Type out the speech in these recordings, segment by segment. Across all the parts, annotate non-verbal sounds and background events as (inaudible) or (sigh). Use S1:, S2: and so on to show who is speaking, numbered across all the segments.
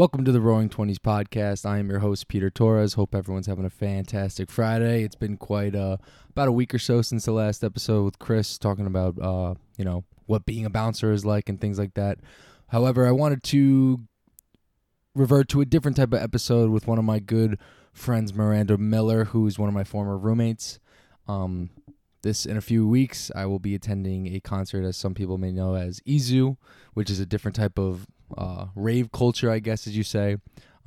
S1: Welcome to the Roaring Twenties podcast. I am your host Peter Torres. Hope everyone's having a fantastic Friday. It's been quite uh, about a week or so since the last episode with Chris talking about uh, you know what being a bouncer is like and things like that. However, I wanted to revert to a different type of episode with one of my good friends, Miranda Miller, who's one of my former roommates. Um, this in a few weeks, I will be attending a concert, as some people may know as EZoo, which is a different type of uh, rave culture, I guess, as you say.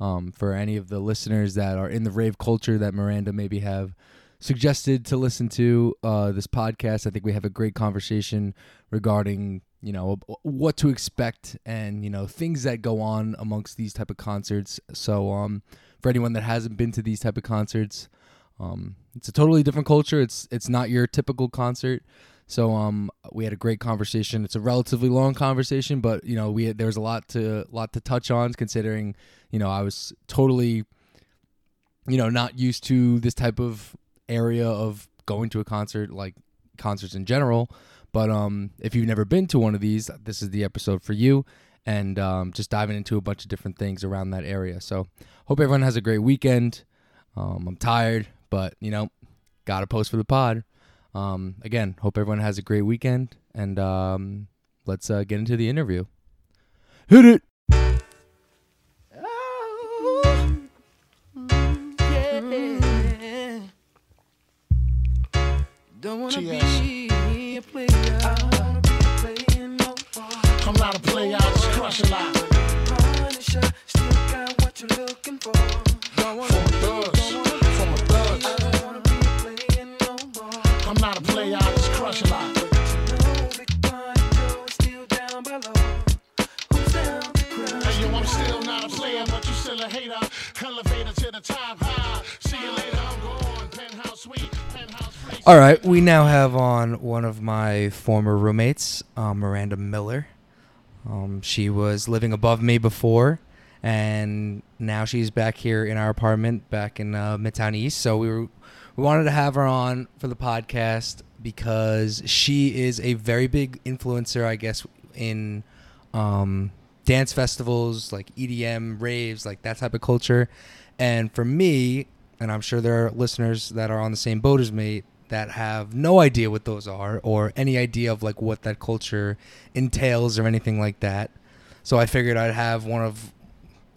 S1: Um, for any of the listeners that are in the rave culture that Miranda maybe have suggested to listen to uh, this podcast, I think we have a great conversation regarding you know what to expect and you know things that go on amongst these type of concerts. So um, for anyone that hasn't been to these type of concerts, um, it's a totally different culture. It's it's not your typical concert. So um, we had a great conversation. It's a relatively long conversation, but you know, we there was a lot to lot to touch on, considering you know I was totally, you know, not used to this type of area of going to a concert, like concerts in general. But um, if you've never been to one of these, this is the episode for you, and um, just diving into a bunch of different things around that area. So hope everyone has a great weekend. Um, I'm tired, but you know, gotta post for the pod. Um, again, hope everyone has a great weekend, and um, let's uh, get into the interview. Hit it.
S2: Don't wanna
S3: Cheers.
S2: be a player. I don't wanna be a player no more.
S3: I'm not a player, I just crush a lot.
S2: Punisher, still got what you're looking for. Don't wanna
S3: From
S2: be,
S3: thugs,
S2: don't wanna be,
S1: All right, we now have on one of my former roommates, um, Miranda Miller. Um, she was living above me before, and now she's back here in our apartment back in uh, Midtown East. So we were we wanted to have her on for the podcast because she is a very big influencer, I guess, in um, dance festivals like EDM, raves, like that type of culture. And for me, and I'm sure there are listeners that are on the same boat as me that have no idea what those are or any idea of like what that culture entails or anything like that. So I figured I'd have one of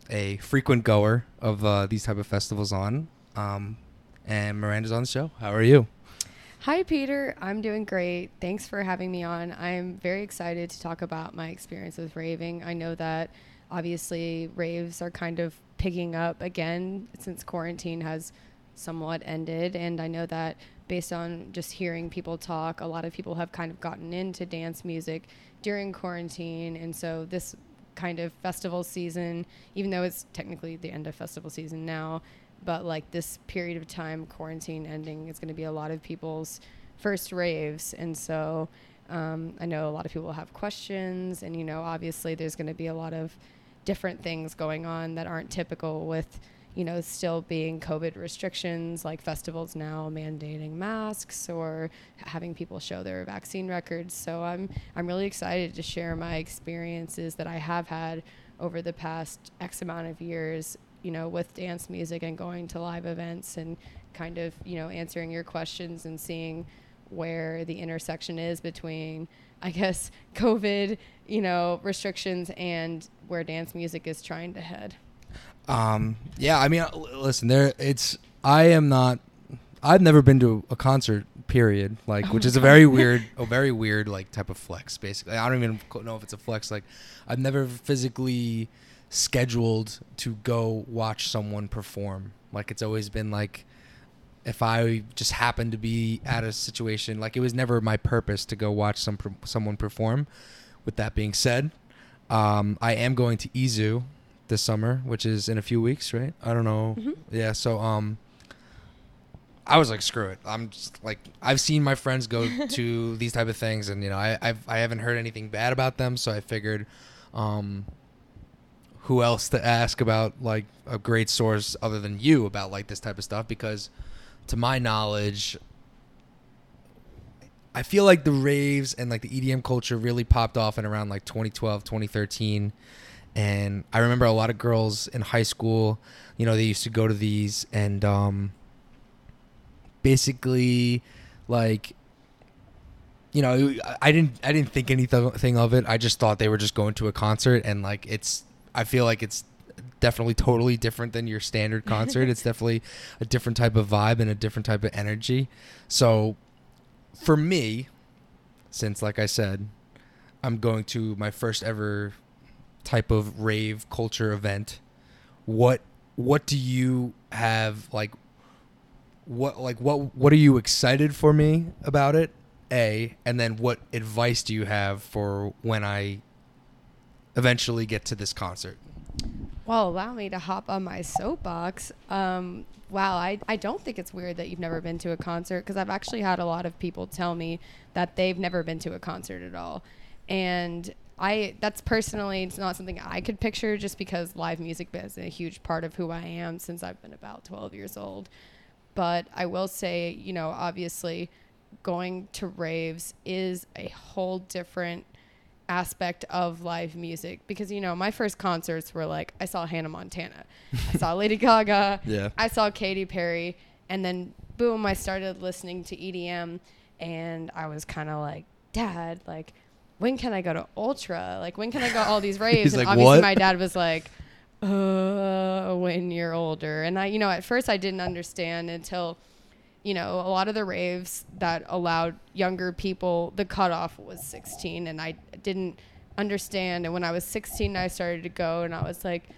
S1: a frequent goer of uh, these type of festivals on. Um, and Miranda's on the show. How are you?
S4: Hi, Peter. I'm doing great. Thanks for having me on. I'm very excited to talk about my experience with raving. I know that obviously raves are kind of picking up again since quarantine has somewhat ended. And I know that based on just hearing people talk, a lot of people have kind of gotten into dance music during quarantine. And so this kind of festival season, even though it's technically the end of festival season now, but like this period of time, quarantine ending, is going to be a lot of people's first raves. And so um, I know a lot of people have questions, and you know, obviously, there's going to be a lot of different things going on that aren't typical with you know still being covid restrictions like festivals now mandating masks or having people show their vaccine records. So i'm i'm really excited to share my experiences that i have had over the past x amount of years you know with dance music and going to live events and kind of you know answering your questions and seeing where the intersection is between I guess (laughs) COVID, you know, restrictions and where dance music is trying to head.
S1: Um, yeah, I mean, uh, listen, there. It's I am not. I've never been to a concert. Period. Like, which is a very weird, (laughs) a very weird like type of flex. Basically, I don't even know if it's a flex. Like, I've never physically scheduled to go watch someone perform. Like, it's always been like, if I just happened to be at a situation, like it was never my purpose to go watch some someone perform. With that being said, um, I am going to EZoo this summer, which is in a few weeks, right? I don't know. Yeah, so um, I was like, screw it. I'm just like, I've seen my friends go (laughs) to these type of things, and you know, I I've, I haven't heard anything bad about them, so I figured, um, who else to ask about like a great source other than you about like this type of stuff because to my knowledge I feel like the raves and like the EDM culture really popped off in around like 2012, 2013 and I remember a lot of girls in high school, you know, they used to go to these and um, basically, like, you know, I- didn't I didn't think anything of it. I just thought they were just going to a concert, and like it's I feel like it's definitely totally different than your standard concert. it's (laughs) definitely a different type of vibe and a different type of energy. So for me, since like I said, I'm going to my first ever type of rave culture event. What what do you have like what like what what are you excited for me about it? A and then what advice do you have for when I eventually get to this concert?
S4: Well, allow me to hop on my soapbox. Um, wow, I, I don't think it's weird that you've never been to a concert because I've actually had a lot of people tell me that they've never been to a concert at all. And I that's personally it's not something I could picture just because live music is a huge part of who I am since I've been about 12 years old. But I will say, you know, obviously going to raves is a whole different aspect of live music because you know my first concerts were like I saw Hannah Montana, I saw (laughs) Lady Gaga,
S1: Yeah.
S4: I saw Katy Perry, and then boom, I started listening to EDM, and I was kind of like, Dad, like, when can I go to Ultra? Like, when can I go all these (laughs) raves? And
S1: like,
S4: obviously
S1: "What?"
S4: my dad was like, uh, when you're older, and I, you know, at first I didn't understand until you know, a lot of the raves that allowed younger people, the cutoff was 16, and I didn't understand. And when I was 16, I started to go, and I was like,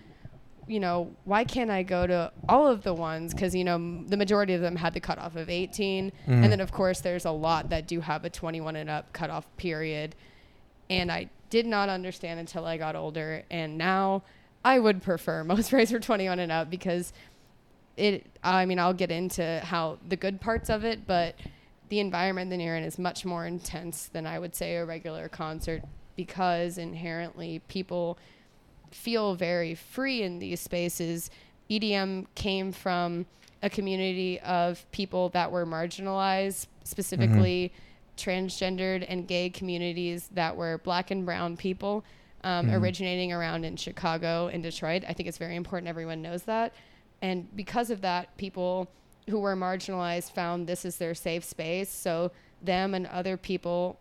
S4: you know, why can't I go to all of the ones? Because, you know, m- the majority of them had the cutoff of 18. And mm-hmm. then, of course, there's a lot that do have a 21 and up cutoff period. And I did not understand until I got older. And now I would prefer (laughs) most raves are 21 and up because it i mean i'll get into how the good parts of it but the environment that you're in is much more intense than i would say a regular concert because inherently people feel very free in these spaces. Edm came from a community of people that were marginalized specifically transgendered and gay communities that were black and brown people um, originating around in chicago and detroit. I think it's very important everyone knows that and because of that, people who were marginalized found this is their safe space. So them and other people,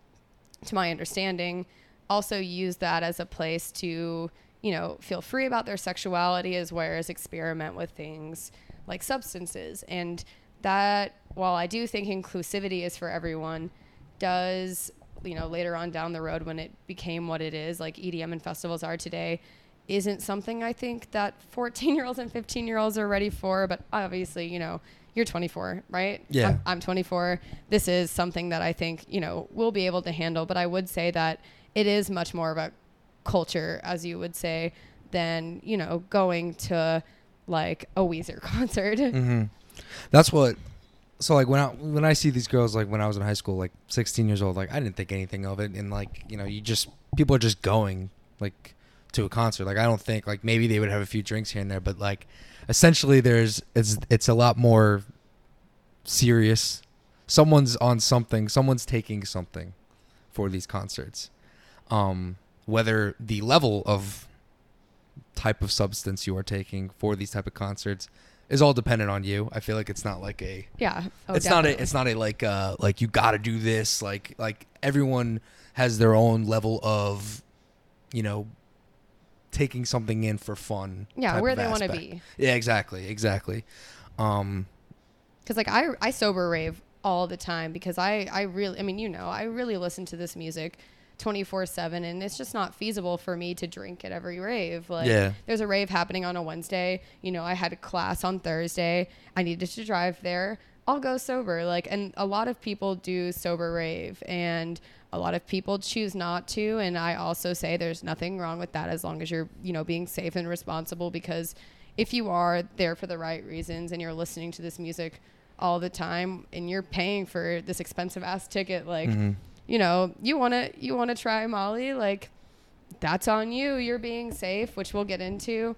S4: to my understanding, also use that as a place to, you know, feel free about their sexuality as well as experiment with things like substances. And that, while I do think inclusivity is for everyone, does, you know, later on down the road when it became what it is, like EDM and festivals are today, isn't something I think that 14 year olds and 15 year olds are ready for. But obviously, you know, you're 24, right?
S1: Yeah.
S4: I'm, I'm 24. This is something that I think, you know, we'll be able to handle. But I would say that it is much more of a culture, as you would say, than, you know, going to like a Weezer (laughs) concert.
S1: Mm-hmm. That's what. So like when I when I see these girls like when I was in high school like 16 years old like I didn't think anything of it and like you know you just people are just going like to a concert. Like I don't think like maybe they would have a few drinks here and there but like essentially there's it's it's a lot more serious. Someone's on something someone's taking something for these concerts. Um whether the level of type of substance you are taking for these type of concerts is all dependent on you. I feel like it's not like a
S4: yeah. Oh,
S1: it's not a it's not a like uh like you got to do this. Like like everyone has their own level of you know taking something in for fun.
S4: Yeah, where they wanna be.
S1: Yeah, exactly, exactly. Um
S4: because like I I sober rave all the time because I I really I mean you know I really listen to this music 24 7 and it's just not feasible for me to drink at every rave like
S1: Yeah.
S4: there's a rave happening on a wednesday you know i had a class on thursday i needed to drive there i'll go sober like and a lot of people do sober rave and a lot of people choose not to and i also say there's nothing wrong with that as long as you're you know being safe and responsible because if you are there for the right reasons and you're listening to this music all the time and you're paying for this expensive ass ticket like mm-hmm. you know you want to you want to try molly like that's on you. You're being safe which we'll get into.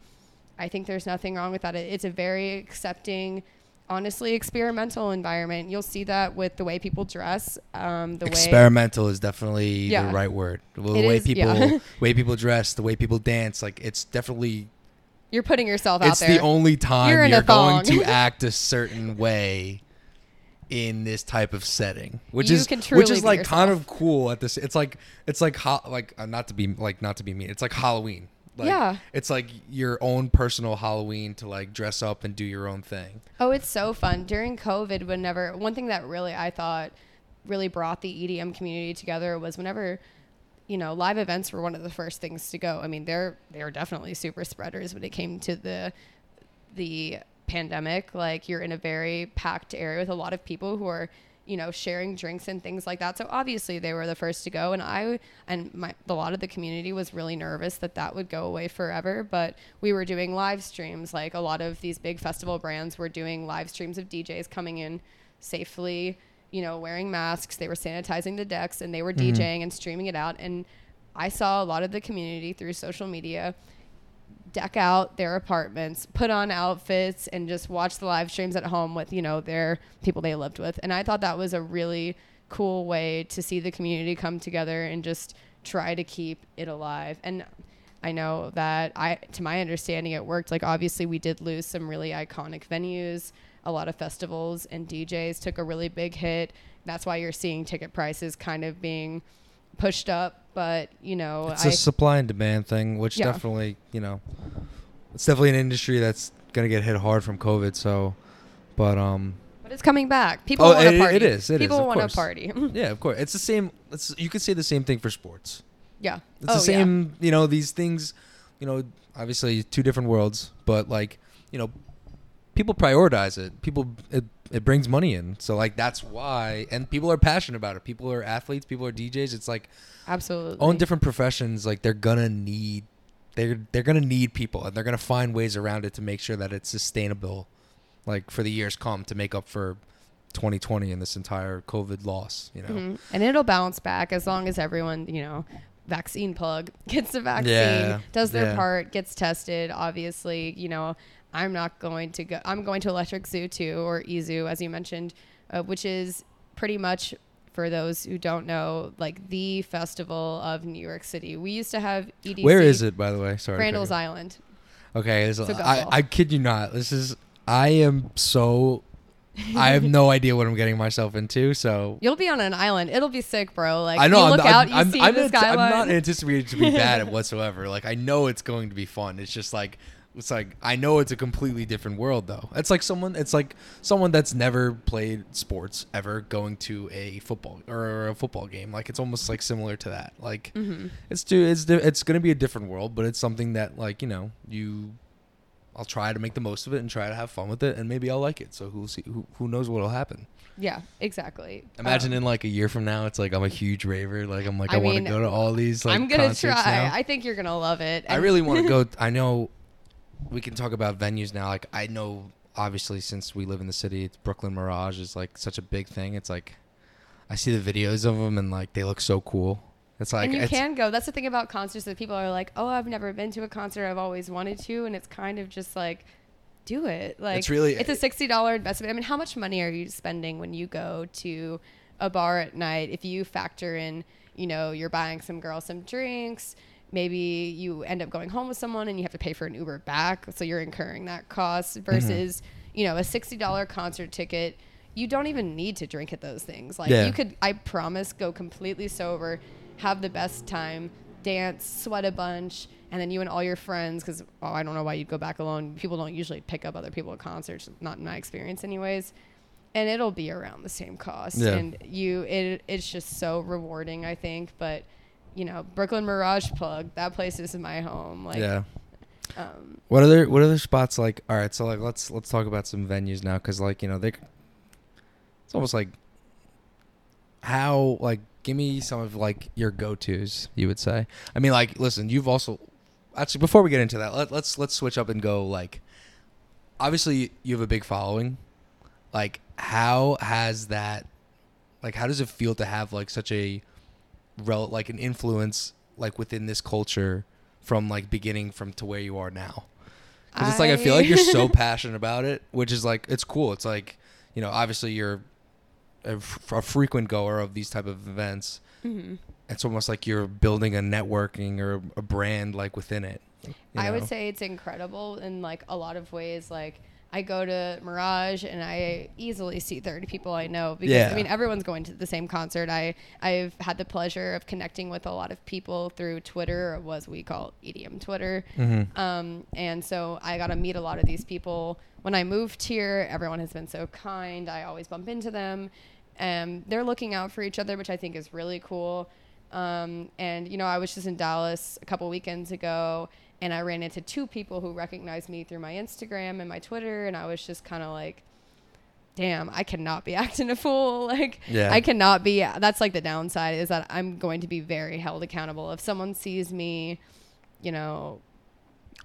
S4: I think there's nothing wrong with that. It's a very accepting honestly experimental environment. You'll see that with the way people dress, um, the way
S1: Experimental is definitely
S4: Yeah.
S1: the right word. The
S4: It
S1: way
S4: is,
S1: people,
S4: yeah. (laughs)
S1: way people dress, the way people dance, like it's definitely
S4: you're putting yourself out
S1: it's
S4: there.
S1: It's the only time
S4: You're
S1: you're, going to (laughs) act a certain way in this type of setting, which
S4: You
S1: is
S4: can
S1: which is like kind of cool. At this, it's like it's like ho- like uh, not to be like not to be mean. It's like Halloween. Like,
S4: Yeah.
S1: it's like your own personal Halloween to like dress up and do your own thing.
S4: Oh, it's so fun. During COVID, whenever one thing that really I thought really brought the EDM community together was whenever you know live events were one of the first things to go. I mean, they're they're definitely super spreaders when it came to the the pandemic. Like you're in a very packed area with a lot of people who are you know sharing drinks and things like that. So obviously they were the first to go and i and my a lot of the community was really nervous that that would go away forever but we were doing live streams. Like a lot of these big festival brands were doing live streams of djs coming in safely you know wearing masks. They were sanitizing the decks and they were mm-hmm. djing and streaming it out. And i saw a lot of the community through social media deck out their apartments, put on outfits, and just watch the live streams at home with you know their people they lived with. And I thought that was a really cool way to see the community come together and just try to keep it alive. And I know that I, to my understanding, it worked. Like obviously, we did lose some really iconic venues. A lot of festivals and DJs took a really big hit. That's why you're seeing ticket prices kind of being pushed up. But you know,
S1: It's
S4: I
S1: a supply and demand thing, which
S4: Yeah.
S1: definitely you know, it's definitely an industry that's gonna get hit hard from COVID. So, but um,
S4: But it's coming back. People
S1: Oh,
S4: want to party.
S1: it is, it is,
S4: People want to party. (laughs)
S1: yeah, of course, it's the same. It's you could say the same thing for sports.
S4: yeah.
S1: It's
S4: oh,
S1: the same, you know, these things, you know, obviously two different worlds, but like, you know, people prioritize it. People it, it brings money in. So like that's why and people are passionate about it. People are athletes, people are DJs. It's like.
S4: Absolutely.
S1: own different professions, like they're gonna need they're they're gonna need people and they're gonna find ways around it to make sure that it's sustainable like for the years come to make up for 2020 and this entire COVID loss, you know.
S4: Mhm. And it'll bounce back as long as everyone, you know, vaccine plug (laughs) gets the vaccine,
S1: Yeah,
S4: does their
S1: yeah.
S4: part, gets tested. Obviously, you know, I'm not going to go. I'm going to Electric Zoo too, or EZoo, as you mentioned, uh, which is pretty much for those who don't know, like the festival of New York City. We used to have EDC.
S1: Where is it by the way? Sorry.
S4: Randall's. Island.
S1: Okay, this-
S4: So
S1: I, I kid you not. This is I am so I have no (laughs) idea what I'm getting myself into. So
S4: You'll be on an island. It'll be sick, bro. Like
S1: I know
S4: you
S1: I'm,
S4: look
S1: I'm,
S4: out, you
S1: I'm,
S4: see
S1: I'm,
S4: the
S1: ant- I'm
S4: skyline.
S1: not anticipating to be bad at (laughs) whatsoever. Like I know it's going to be fun. It's just like it's like I know it's a completely different world though. It's like someone it's like someone that's never played sports ever going to a football or a football game. Like it's almost like similar to that. Like
S4: Mm-hmm.
S1: it's do it's it's going to be a different world, but it's something that like, you know, you I'll try to make the most of it and try to have fun with it and maybe I'll like it. So who'll see who, who knows what'll happen.
S4: yeah, exactly.
S1: Imagine
S4: Um,
S1: in like a year from now, it's like I'm a huge raver. Like I'm like I,
S4: I
S1: want to go to all these like
S4: I'm gonna try.
S1: now.
S4: I think you're gonna love it.
S1: I really want to (laughs) go. I know we can talk about venues now. Like I know, obviously, since we live in the city, it's Brooklyn Mirage is like such a big thing. It's like I see the videos of them and like they look so cool. It's like
S4: and you
S1: it's,
S4: can go. That's the thing about concerts that people are like, "Oh, I've never been to a concert. I've always wanted to," and it's kind of just like, do it. Like
S1: It's really-
S4: it's a sixty dollar investment. I mean, how much money are you spending when you go to a bar at night? If you factor in, you know, you're buying some girl some drinks. Maybe you end up going home with someone and you have to pay for an Uber back, so you're incurring that cost.
S1: Mm-hmm.
S4: Versus, you know, a sixty dollar concert ticket. You don't even need to drink at those things. Like
S1: Yeah.
S4: you could, I promise, go completely sober, have the best time, dance, sweat a bunch, and then you and all your friends. Because oh, I don't know why you'd go back alone. People don't usually pick up other people at concerts, not in my experience, anyways. And it'll be around the same cost,
S1: Yeah.
S4: and you, it, it's just so rewarding, I think. But you know, Brooklyn Mirage plug that place is my home. Like,
S1: yeah.
S4: um,
S1: What other what other spots like? All right, so like let's let's talk about some venues now because like you know they, it's almost like how like give me some of like your go tos. You would say. I mean, like listen, you've also actually before we get into that, let, let's let's switch up and go like. Obviously, you have a big following. Like, how has that? Like, how does it feel to have like such a, rel like an influence like within this culture, from like beginning from to where you are now? Because it's like I feel like you're so (laughs) passionate about it, which is like it's cool. It's like you know, obviously you're a, f- a frequent goer of these type of events.
S4: Mhm.
S1: It's almost like you're building a networking or a brand like within it.
S4: I would say it's incredible in like a lot of ways. Like I go to Mirage and I easily see 30 people I know because
S1: Yeah.
S4: I mean everyone's going to the same concert. I I've had the pleasure of connecting with a lot of people through Twitter or was we call EDM Twitter.
S1: Mm-hmm.
S4: Um, and so I got to meet a lot of these people. When I moved here, everyone has been so kind. I always bump into them. and they're looking out for each other, which I think is really cool. Um, and, you know, I was just in Dallas a couple weekends ago and I ran into two people who recognized me through my Instagram and my Twitter. And I was just kind of like, damn, I cannot be (laughs) acting a fool. (laughs) Like,
S1: Yeah.
S4: I cannot be. That's like the downside is that I'm going to be very held accountable. If someone sees me, you know,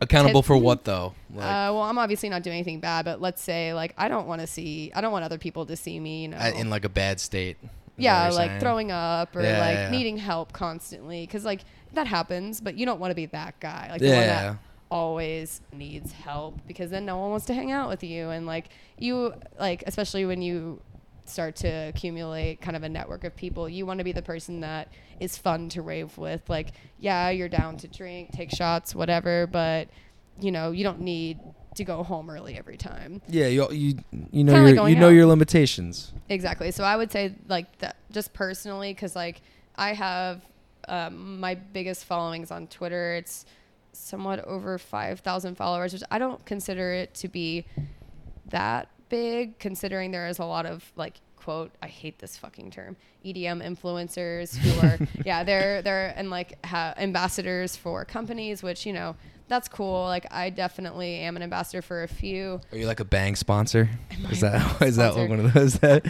S1: Accountable
S4: Ted-
S1: for what though? Like,
S4: uh, well, I'm obviously not doing anything bad, but let's say like I don't want to see, I don't want other people to see me, you know,
S1: in like a bad state.
S4: yeah, like
S1: saying?
S4: throwing up or
S1: Yeah,
S4: like
S1: yeah.
S4: needing help constantly, because like that happens, but you don't want to be that guy, like the one
S1: Yeah.
S4: that always needs help, because then no one wants to hang out with you, and like you, like especially when you start to accumulate kind of a network of people, you want to be the person that is fun to rave with. Like, yeah, you're down to drink, take shots, whatever, but you know, you don't need to go home early every time.
S1: Yeah, you you you know
S4: Kinda like
S1: you know
S4: out.
S1: your limitations.
S4: Exactly. So I would say like that just personally, because like I have um, my biggest followings on Twitter. It's somewhat over five thousand followers, which I don't consider it to be that big, considering there is a lot of like quote I hate this fucking term EDM influencers who are (laughs) yeah they're they're and like ha- ambassadors for companies, which you know that's cool. Like I definitely am an ambassador for a few.
S1: Are you like a bang sponsor? (laughs) Is that
S4: Bang
S1: is that one of those (laughs) that?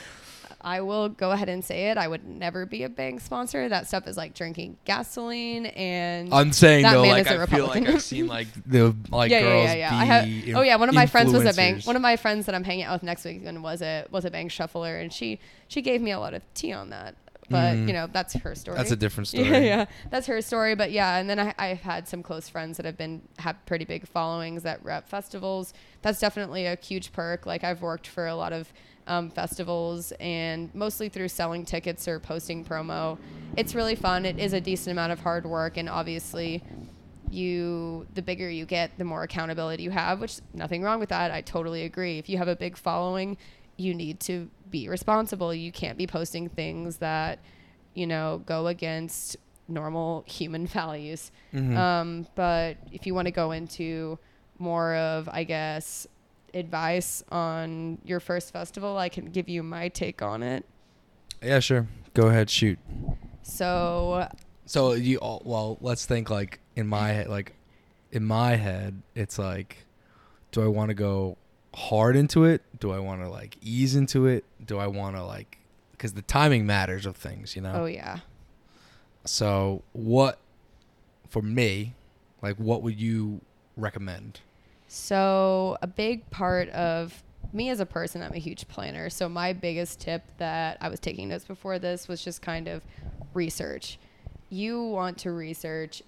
S4: I will go ahead and say it. I would never be a Bang sponsor. That stuff is like drinking gasoline and
S1: I'm saying
S4: That
S1: though,
S4: man
S1: like
S4: is a
S1: I feel like I've seen like the like
S4: yeah,
S1: girls
S4: yeah, yeah, yeah. I have, oh yeah, one of my friends was a
S1: Bang.
S4: One of my friends that I'm hanging out with next week was a was a Bang shuffler, and she she gave me a lot of tea on that. But
S1: Mm.
S4: you know that's her story.
S1: That's a different (laughs) story.
S4: Yeah, yeah, that's her story. But yeah, and then I, I've had some close friends that have been have pretty big followings that rep festivals. That's definitely a huge perk. Like I've worked for a lot of um, festivals and mostly through selling tickets or posting promo. It's really fun. It is a decent amount of hard work, and obviously, you the bigger you get, the more accountability you have. Which nothing wrong with that. I totally agree. If you have a big following, you need to be responsible. You can't be posting things that you know go against normal human (laughs) values.
S1: Mhm.
S4: Um, but if you want to go into more of, I guess, advice on your first festival, I can give you my take on it.
S1: yeah, sure. Go ahead, shoot.
S4: So,
S1: So you all well, let's think like in my head, like in my head, it's like, do I want to go hard into it? Do I want to like ease into it? Do I want to like, because the timing matters of things, you know.
S4: oh yeah.
S1: So what, for me, like what would you recommend?
S4: So, a big part of me as a person, I'm a huge planner. So, my biggest tip that I was taking notes before this was just kind of research. You want to research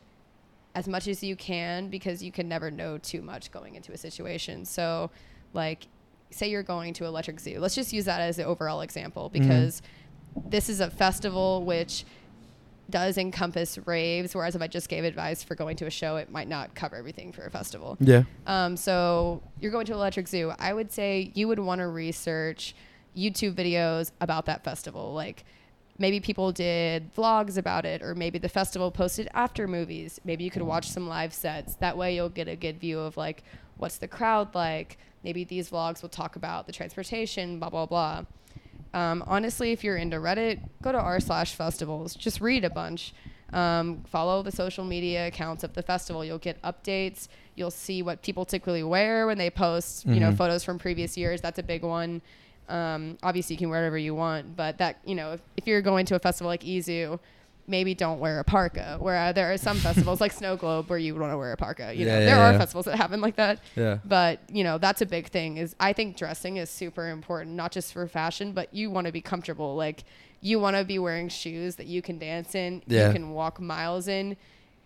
S4: as much as you can because you can never know too much going into a situation. So, like, say you're going to Electric Zoo. Let's just use that as the overall example because this is a festival which does encompass raves, whereas if I just gave advice for going to a show, it might not cover everything for a festival.
S1: Yeah.
S4: Um, so you're going to Electric Zoo. I would say you would want to research YouTube videos about that festival. Like maybe people did vlogs about it, or maybe the festival posted after movies. Maybe you could watch some live sets. That way you'll get a good view of like what's the crowd like. Maybe these vlogs will talk about the transportation, blah blah blah. Um, honestly, if you're into Reddit, go to r slash festivals. Just read a bunch. Um, follow the social media accounts of the festival. You'll get updates. You'll see what people typically wear when they post, you know,
S1: Mhm.
S4: photos from previous years. That's a big one. Um, obviously, you can wear whatever you want, but that, you know, if, if you're going to a festival like EZoo, maybe don't wear a parka. Where uh, there are some festivals like Snow Globe where you want to wear a parka. You know,
S1: Yeah,
S4: there
S1: yeah,
S4: are festivals that happen like that
S1: Yeah.
S4: but you know that's a big thing is i think dressing is super important not just for fashion but you want to be comfortable like you want to be wearing shoes that you can dance in
S1: Yeah.
S4: you can walk miles in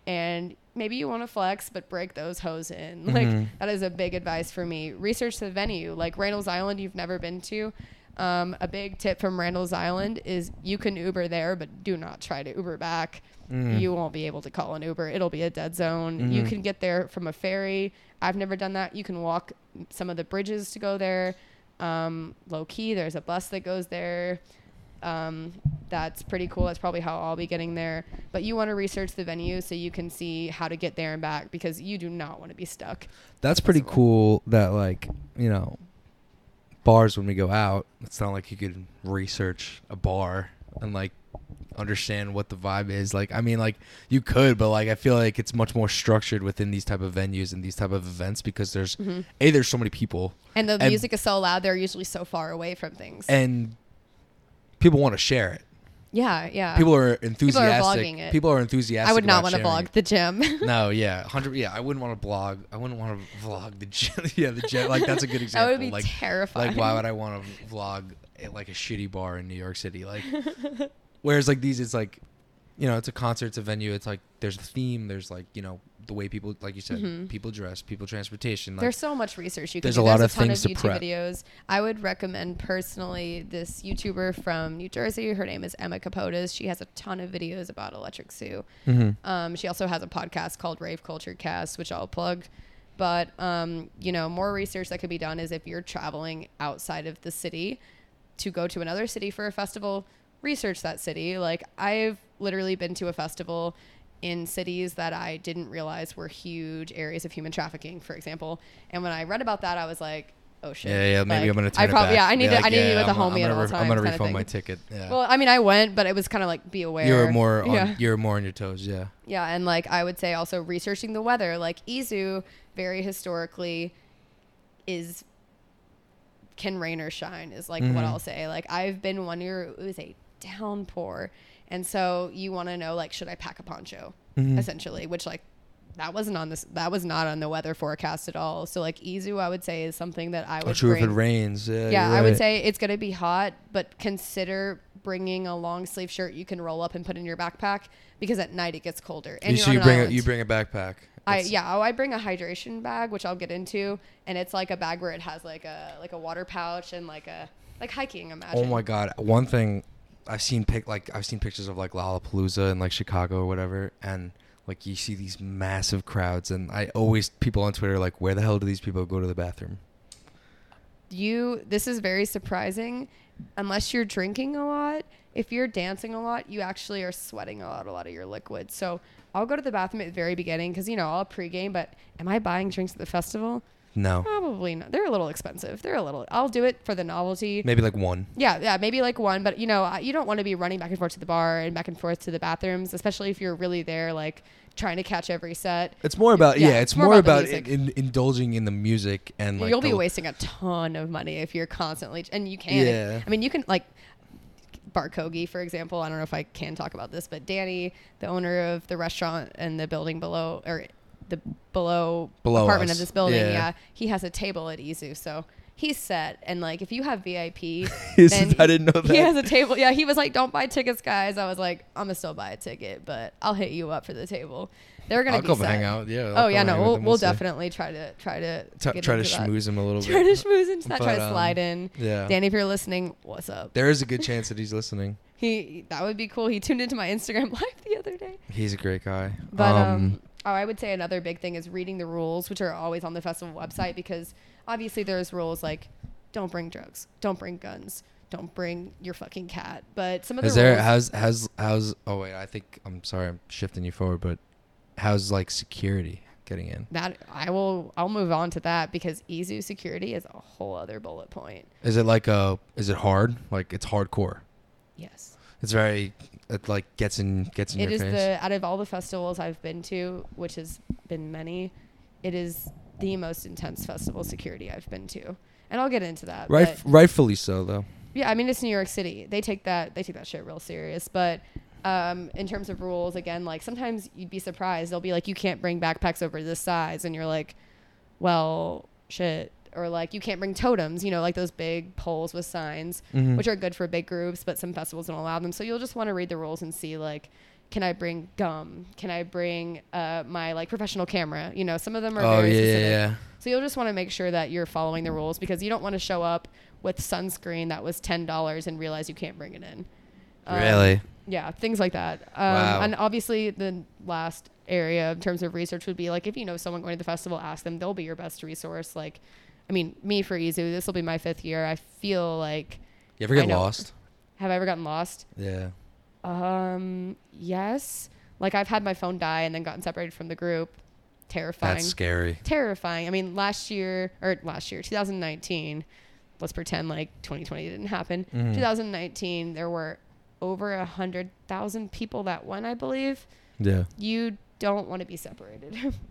S4: and maybe you want to flex, but break those hose in. (laughs) Like
S1: Mhm.
S4: that is a big advice for me. Research the venue, like Randall's Island, you've never been to. Um, a big tip from Randall's Island is you can Uber there, but do not try to Uber back.
S1: Mm.
S4: You won't be able to call an Uber. It'll be a dead zone. You
S1: Mhm.
S4: can get there from a ferry. I've never done that. You can walk some of the bridges to go there. Um, low key, there's a bus that goes there. Um, that's pretty cool. That's probably how I'll be getting there. But you want to research the venue so you can see how to get there and back because you do not want to be stuck.
S1: That's pretty cool that like, you know, bars when we go out, it's not like you could research a bar and like understand what the vibe is. Like I mean like you could, but like I feel like it's much more structured within these type of venues and these type of events because there's
S4: Mm-hmm.
S1: A there's so many people
S4: And the
S1: And-
S4: music is so loud, they're usually so far away from things.
S1: and people want to share it.
S4: Yeah, yeah.
S1: People are enthusiastic.
S4: People vlogging it.
S1: People are enthusiastic.
S4: I would not want to vlog the gym. (laughs)
S1: No, yeah, hundred. Yeah, I wouldn't want to blog. I wouldn't want to vlog the gym. (laughs) yeah, the gym. Like that's a good (laughs) example.
S4: that would be
S1: like,
S4: terrifying.
S1: like why would I want to vlog at like a shitty bar in New York City? Like, whereas like these, it's like, you know, it's a concert, it's a venue. It's like there's a theme. There's like you know the way people, like you said,
S4: Mhm.
S1: people dress, people transportation. Like,
S4: There's so much research you can
S1: there's
S4: do.
S1: a lot
S4: There's
S1: of
S4: ton
S1: things
S4: of
S1: to
S4: YouTube
S1: prep.
S4: videos. I would recommend personally this YouTuber from New Jersey. Her name is Emma Capotas. She has a ton of videos about Electric Zoo.
S1: Mhm.
S4: Um, she also has a podcast called Rave Culture Cast, which I'll plug. But um, you know, more research that could be done is if you're traveling outside of the city to go to another city for a festival, research that city. Like I've literally been to a festival in cities that I didn't realize were huge areas of human trafficking, for example. And when I read about that, I was like, oh shit.
S1: Yeah, yeah. Maybe
S4: Like,
S1: I'm gonna turn
S4: I
S1: it
S4: probably
S1: back.
S4: yeah. I need to
S1: like,
S4: I need to
S1: yeah,
S4: be with a homie
S1: I'm
S4: at
S1: gonna
S4: all
S1: re-
S4: times.
S1: I'm gonna refund my ticket. Yeah.
S4: Well, I mean, I went, but it was kind of like be aware.
S1: you were more on.
S4: Yeah.
S1: You were more on your toes. Yeah.
S4: Yeah, and like I would say also researching the weather. Like EZoo, very historically, is can rain or shine is like what
S1: Mhm.
S4: I'll say. Like I've been one year it was a downpour, and so you want to know like should I pack a poncho
S1: Mhm.
S4: essentially, which like that wasn't on this that was not on the weather forecast at all. So like EZoo, I would say is something that I would
S1: Oh, true. If
S4: bring.
S1: it rains. Yeah.
S4: Yeah, I would say it's gonna be hot, but consider bringing a long sleeve shirt you can roll up and put in your backpack because at night it gets colder. And
S1: You, so you
S4: an
S1: bring a, you bring a backpack.
S4: I yeah, oh, I bring a hydration bag, which I'll get into, and it's like a bag where it has like a like a water pouch and like a like hiking. Imagine.
S1: Oh my god! One thing I've seen pic like I've seen pictures of like Lollapalooza and like Chicago or whatever, and like you see these massive crowds, and I always people on Twitter like, where the hell do these people go to the bathroom?
S4: You this is very surprising, unless you're drinking a lot. If you're dancing a lot, you actually are sweating a lot, a lot of your liquid. So I'll go to the bathroom at the very beginning because you know I'll pregame. But am I buying drinks at the festival?
S1: No,
S4: Probably not. They're a little expensive. They're a little. I'll do it for the novelty.
S1: maybe like one.
S4: Yeah, yeah, maybe like one, but you know, you don't want to be running back and forth to the bar and back and forth to the bathrooms, especially if you're really there, like trying to catch every set.
S1: It's more about yeah,
S4: Yeah,
S1: it's, more, about,
S4: the music.
S1: in, in, indulging in the music and like
S4: You'll be wasting a ton of money if you're constantly, and you can.
S1: Yeah.
S4: I mean, you can like Bart Kogi, for example. I don't know if I can talk about this, but Danny, the owner of the restaurant and the building below, or the below,
S1: Below
S4: apartment
S1: us.
S4: of this building,
S1: Yeah.
S4: yeah. he has a table at EZoo, so. He's set, and like if you have VIP, (laughs) then
S1: I didn't know that.
S4: He has a table. Yeah, he was like, "Don't buy tickets, guys." I was like, "I'm gonna still buy a ticket, but I'll hit you up for the table." They're gonna
S1: I'll
S4: be
S1: come
S4: set.
S1: hang out. Yeah. I'll
S4: Oh yeah, no, we'll, we'll definitely try to try to
S1: T- try to
S4: that.
S1: schmooze him a little
S4: Try
S1: bit.
S4: Try to schmooze him, not try to
S1: um,
S4: slide in.
S1: Yeah.
S4: Danny, if you're listening, what's up?
S1: There is a good chance that he's listening. (laughs)
S4: He that would be cool. He tuned into my Instagram (laughs) live the other day.
S1: He's a great guy.
S4: But um, oh, I would say another big thing is reading the rules, which are always on the festival website, because obviously there's rules like don't bring drugs, don't bring guns, don't bring your fucking cat. But some of the
S1: Is there
S4: rules,
S1: how's how's how's oh wait I think I'm sorry I'm shifting you forward but how's like security getting in?
S4: that I will I'll move on to that because EZoo security is a whole other bullet point.
S1: Is it like a is it hard like it's hardcore?
S4: Yes.
S1: It's very it like gets in gets in
S4: It
S1: your
S4: is
S1: face.
S4: the out of all the festivals I've been to, which has been many, it is the most intense festival security I've been to. And I'll get into that.
S1: right
S4: but-
S1: rightfully so though.
S4: yeah, I mean it's New York City. They take that they take that shit real serious. But um, in terms of rules, again, like sometimes you'd be surprised. They'll be like, you can't bring backpacks over this size, and you're like, well, shit. Or like you can't bring totems, you know, like those big poles with signs,
S1: Mhm.
S4: which are good for big groups, but some festivals don't allow them. So you'll just want to read the rules and see like, can I bring gum? Can I bring uh, my like professional camera? You know, some of them are
S1: Oh
S4: very
S1: yeah, yeah,
S4: specific.
S1: yeah.
S4: So you'll just want to make sure that you're following the rules because you don't want to show up with sunscreen that was ten dollars and realize you can't bring it in. Um,
S1: Really?
S4: Yeah, things like that. Um,
S1: Wow.
S4: And obviously, the last area in terms of research would be like if you know someone going to the festival, ask them. They'll be your best resource. Like, I mean, me for EZoo, this will be my fifth year. I feel like
S1: You ever get
S4: know.
S1: lost?
S4: have I ever gotten lost?
S1: Yeah.
S4: Um, yes. Like I've had my phone die and then gotten separated from the group. Terrifying.
S1: That's scary.
S4: Terrifying. I mean, last year or last year, 2019. Let's pretend like 2020 didn't happen.
S1: Mhm.
S4: 2019, there were over a hundred thousand people that went. I believe
S1: Yeah.
S4: you don't want to be separated. (laughs)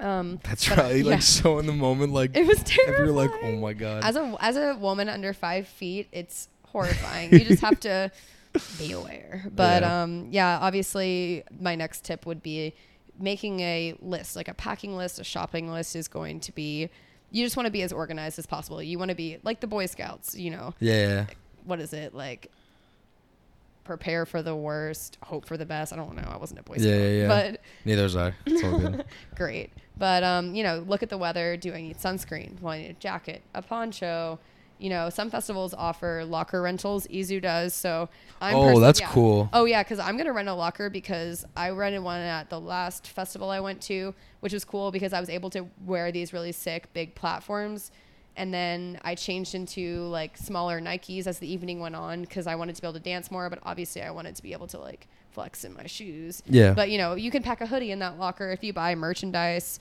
S4: um,
S1: That's
S4: but,
S1: right.
S4: yeah.
S1: Like so in the moment, like (laughs)
S4: it was
S1: if
S4: terrifying.
S1: you're like, oh my god.
S4: As a as a woman under five feet, it's horrifying. you just have to (laughs) be aware. But
S1: Yeah.
S4: um, yeah, obviously, my next tip would be making a list, like a packing list, a shopping list is going to be. You just want to be as organized as possible. You want to be like the Boy Scouts. You know,
S1: yeah.
S4: what is it like? Prepare for the worst, hope for the best. I don't know. I wasn't a Boy Scout,
S1: Yeah, yeah, yeah.
S4: but
S1: Neither was I. It's all good. (laughs)
S4: great. But um, you know, look at the weather. Do I need sunscreen? Do I need a jacket, a poncho. You know, some festivals offer locker rentals. EZoo does. So I'm
S1: Oh, that's
S4: yeah.
S1: cool.
S4: Oh yeah, because I'm gonna rent a locker because I rented one at the last festival I went to, which was cool because I was able to wear these really sick big platforms. And then I changed into like smaller Nikes as the evening went on because I wanted to be able to dance more, but obviously I wanted to be able to like flex in my shoes.
S1: Yeah.
S4: But you know, you can pack a hoodie in that locker if you buy merchandise.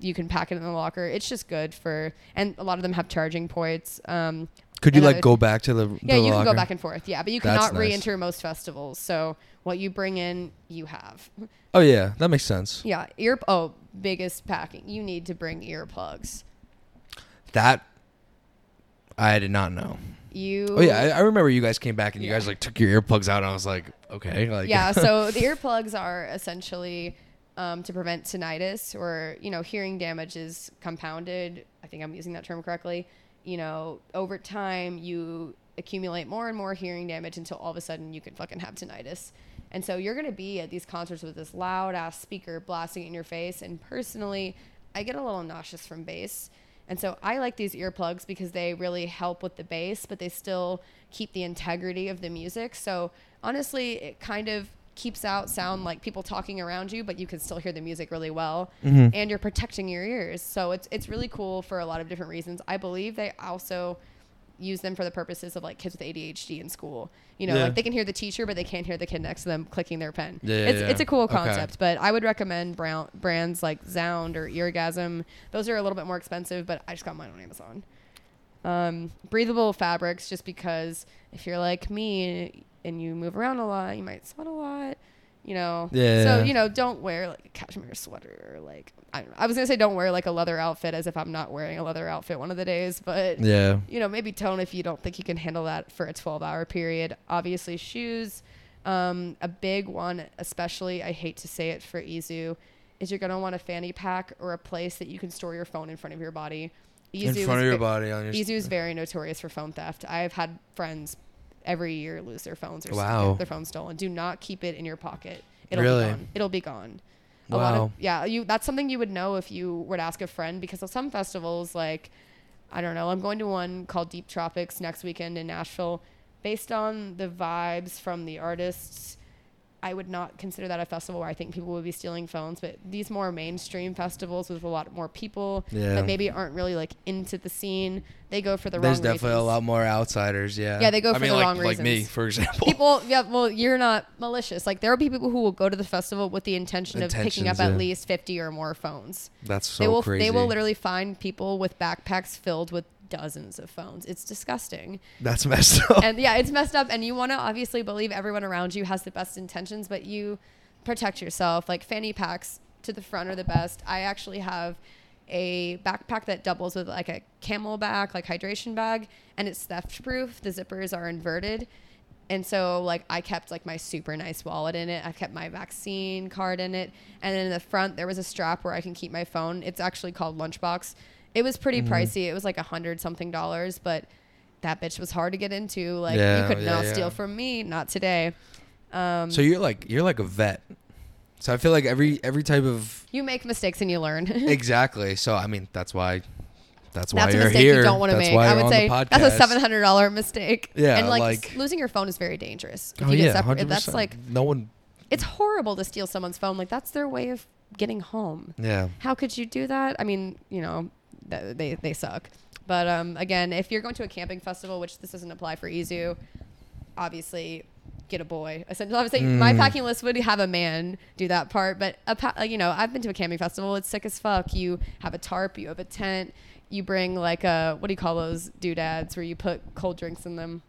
S4: You can pack it in the locker. It's just good for, and a lot of them have charging points. Um,
S1: Could you like
S4: other-
S1: go back to the
S4: yeah,
S1: the
S4: you can go back and forth. Yeah, but you
S1: That's
S4: cannot
S1: nice.
S4: re-enter most festivals. So what you bring in, you have.
S1: Oh yeah, that makes sense.
S4: Yeah, ear. Oh, biggest packing. You need to bring earplugs.
S1: That I did not know.
S4: You.
S1: Oh yeah, I, I remember you guys came back and you guys like took your earplugs out, and I was like, okay, like
S4: yeah. (laughs) So the earplugs are essentially um, to prevent tinnitus or you know hearing damage is compounded. I think I'm using that term correctly. You know, over time you accumulate more and more hearing damage until all of a sudden you can fucking have tinnitus. And so you're gonna be at these concerts with this loud ass speaker blasting in your face. And personally, I get a little nauseous from bass. And so I like these earplugs because they really help with the bass, but they still keep the integrity of the music. So honestly, it kind of keeps out sound like people talking around you, but you can still hear the music really well,
S1: Mm-hmm.
S4: and you're protecting your ears. So it's it's really cool for a lot of different reasons. I believe they also use them for the purposes of like kids with ADHD in school. You know,
S1: Yeah.
S4: like they can hear the teacher, but they can't hear the kid next to them clicking their pen.
S1: Yeah,
S4: it's
S1: yeah.
S4: it's a cool
S1: Okay.
S4: concept, but I would recommend brown, brands like Zound or Eargasm. Those are a little bit more expensive, but I just got mine on Amazon. Um, breathable fabrics, just because if you're like me and you move around a lot, you might sweat a lot. You know,
S1: Yeah.
S4: So you know, don't wear like a cashmere sweater. Or like I, don't know. I was gonna say, don't wear like a leather outfit, as if I'm not wearing a leather outfit one of the days. But
S1: yeah.
S4: you know, maybe tone if you don't think you can handle that for a 12 hour period. Obviously, shoes. Um, a big one, especially, I hate to say it for EZoo, is you're to want a fanny pack or a place that you can store your phone in front of your body.
S1: In front of your body on your.
S4: EZoo is very notorious for phone theft. I've had friends every year lose their phones or
S1: Wow.
S4: get their phone stolen. Do not keep it in your pocket. It'll
S1: Really?
S4: be gone. It'll be gone. A lot of yeah, you that's something you would know if you were to ask a friend because of some festivals like I don't know, I'm going to one called Deep Tropics next weekend in Nashville. Based on the vibes from the artists, I would not consider that a festival where I think people would be stealing phones, but these more mainstream festivals with a lot more people
S1: Yeah.
S4: that maybe aren't really like into the scene, they go for the
S1: There's
S4: wrong There's
S1: definitely
S4: reasons.
S1: a lot more outsiders. Yeah.
S4: Yeah, they go
S1: I
S4: for
S1: mean,
S4: the
S1: like,
S4: wrong
S1: like me, for example.
S4: People, yeah, well, you're not malicious. Like there will be people who will go to the festival with the intention of picking up
S1: Intentions,
S4: at
S1: yeah.
S4: least 50 or more phones.
S1: That's so
S4: they will
S1: crazy.
S4: they will literally find people with backpacks filled with dozens of phones. It's disgusting.
S1: That's messed up.
S4: and yeah, it's messed up and you want to obviously believe everyone around you has the best intentions, but you protect yourself. Like fanny packs to the front are the best. I actually have a backpack that doubles with like a camel camelback like hydration bag and it's theft proof. The zippers are inverted. And so like I kept like my super nice wallet in it. I've kept my vaccine card in it. And then in the front there was a strap where I can keep my phone. It's actually called Lunchbox. It was pretty
S1: Mm-hmm.
S4: pricey. It was like a hundred something dollars, but that bitch was hard to get into. Like
S1: Yeah,
S4: you could
S1: yeah,
S4: not
S1: yeah.
S4: steal from me, not today. Um,
S1: So you're like you're like a vet. So I feel like every every type of
S4: you make mistakes and you learn. (laughs)
S1: exactly. So I mean that's why that's why
S4: That's a
S1: you're
S4: mistake
S1: here.
S4: you don't want to make.
S1: why
S4: I would say that's a seven hundred dollar mistake.
S1: Yeah,
S4: and like,
S1: like-
S4: losing your phone is very dangerous. If
S1: Oh
S4: you
S1: yeah,
S4: get that's like
S1: no one.
S4: it's horrible to steal someone's phone. Like that's their way of getting home.
S1: Yeah.
S4: How could you do that? I mean, you know, they they suck. But um, again, if you're going to a camping festival, which this doesn't apply for EZoo, obviously get a boy. Essentially, obviously, my
S1: Mm.
S4: packing list would have a man do that part. But a pa- you know, I've been to a camping festival. It's sick as fuck. You have a tarp. You have a tent. You bring like a what do you call those doodads where you put cold drinks in them?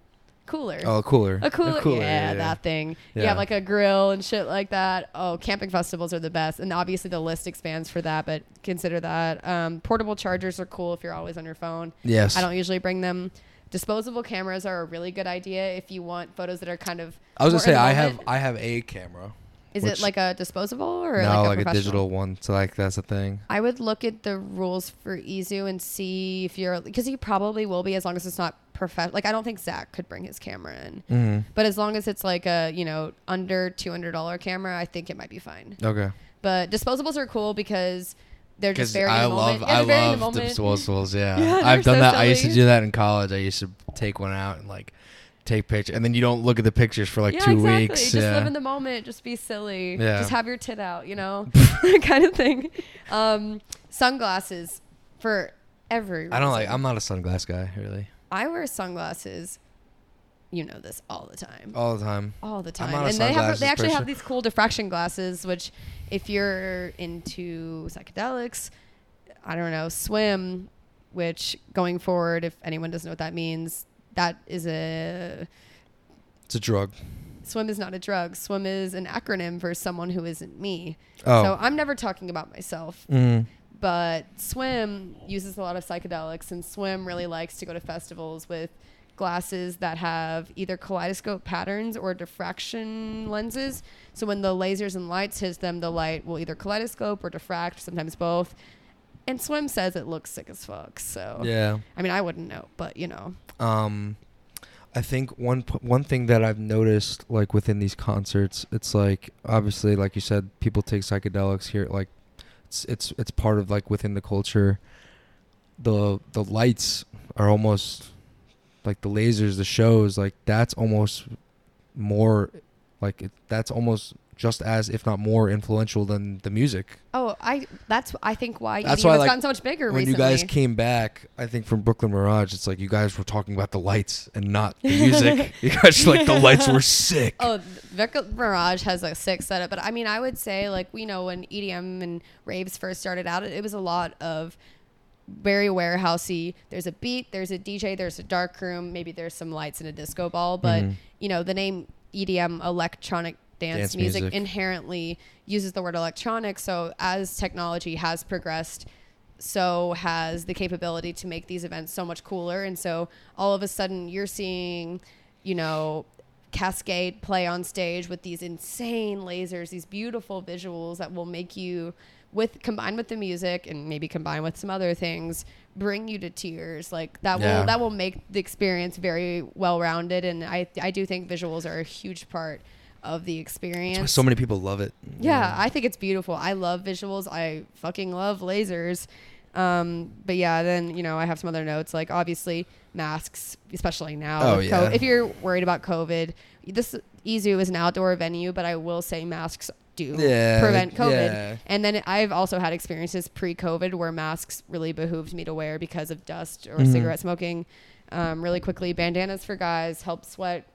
S4: Cooler.
S1: Oh, a cooler.
S4: A cooler, yeah, that thing. You
S1: Yeah.
S4: have like a grill and shit like that. Oh, camping festivals are the best, and obviously the list expands for that. But consider that um, portable chargers are cool if you're always on your phone.
S1: Yes.
S4: I don't usually bring them. Disposable cameras are a really good idea if you want photos that are kind of.
S1: I was gonna say I have. I have a camera.
S4: Is
S1: which-
S4: it like a disposable or
S1: no,
S4: like a,
S1: like a digital one. So like that's a thing.
S4: I would look at the rules for EZoo and see if you're because you probably will be as long as it's not professional. Like I don't think Zach could bring his camera in,
S1: Mm-hmm.
S4: but as long as it's like a you know under two hundred dollar camera, I think it might be fine.
S1: Okay.
S4: But disposables are cool because they're just very.
S1: I love I love disposables. Yeah, (laughs)
S4: Yeah,
S1: I've done
S4: so
S1: that. I used to do that in college. I used to take one out and like take pictures, and then you don't look at the pictures for like
S4: yeah,
S1: two
S4: exactly.
S1: weeks.
S4: Just
S1: yeah.
S4: live in the moment. Just be silly.
S1: Yeah.
S4: Just have your tit out. You know, (laughs) (laughs) kind of thing. Um, sunglasses for every.
S1: I don't like. I'm not a sunglass guy really.
S4: I wear sunglasses. You know this all the time.
S1: All the time.
S4: all the
S1: I'm
S4: time. And they have they actually have these cool diffraction glasses, which if you're into psychedelics, I don't know, swim, which going forward, if anyone doesn't know what that means, that is a
S1: It's a drug.
S4: swim is not a drug. Swim is an acronym for someone who isn't me.
S1: Oh.
S4: So I'm never talking about myself.
S1: Mm.
S4: But swim uses a lot of psychedelics, and swim really likes to go to festivals with glasses that have either kaleidoscope patterns or diffraction lenses. So when the lasers and lights hit them, the light will either kaleidoscope or diffract, sometimes both. And swim says it looks sick as fuck. So
S1: Yeah.
S4: I mean, I wouldn't know, but you know,
S1: Um, I think one p- one thing that I've noticed, like within these concerts, it's like obviously, like you said, people take psychedelics here. Like, it's it's it's part of like within the culture. The the lights are almost like the lasers, the shows. Like that's almost more, like it, that's almost just as, if not more, influential than the music.
S4: oh, I that's I think why
S1: That's
S4: EDM
S1: why,
S4: has
S1: like,
S4: gotten so much bigger
S1: when
S4: recently.
S1: you guys came back, I think from Brooklyn Mirage, it's like you guys were talking about the lights and not the music. (laughs) you guys were like the lights were (laughs) sick.
S4: Oh, Vic Mirage has a sick setup, but I mean, I would say like you know when EDM and raves first started out, it, it was a lot of very warehousey. There's a beat, there's a DJ, there's a dark room, maybe there's some lights and a disco ball, but
S1: Mhm.
S4: you know the name EDM, electronic dance,
S1: Dance
S4: music,
S1: music.
S4: inherently uses the word electronic. So as technology has progressed. So has the capability to make these events so much cooler, and so all of a sudden you're seeing, you know, Kaskade play on stage with these insane lasers, these beautiful visuals that will make you with combined with the music and maybe combined with some other things bring you to tears like that
S1: Yeah.
S4: will that will make the experience very well rounded and I I do think visuals are a huge part of the experience.
S1: So many people love it.
S4: Yeah, I think it's beautiful. I love visuals. I fucking love lasers. Um, but yeah, then you know I have some other notes like obviously masks, especially now.
S1: Oh,
S4: with co- if you're worried about COVID, this EZoo is an outdoor venue, but I will say masks do
S1: Yeah,
S4: prevent COVID.
S1: yeah.
S4: And then I've also had experiences pre-COVID where masks really behooved me to wear because of dust or
S1: Mhm.
S4: cigarette smoking. Um, really quickly, bandanas for guys help sweat.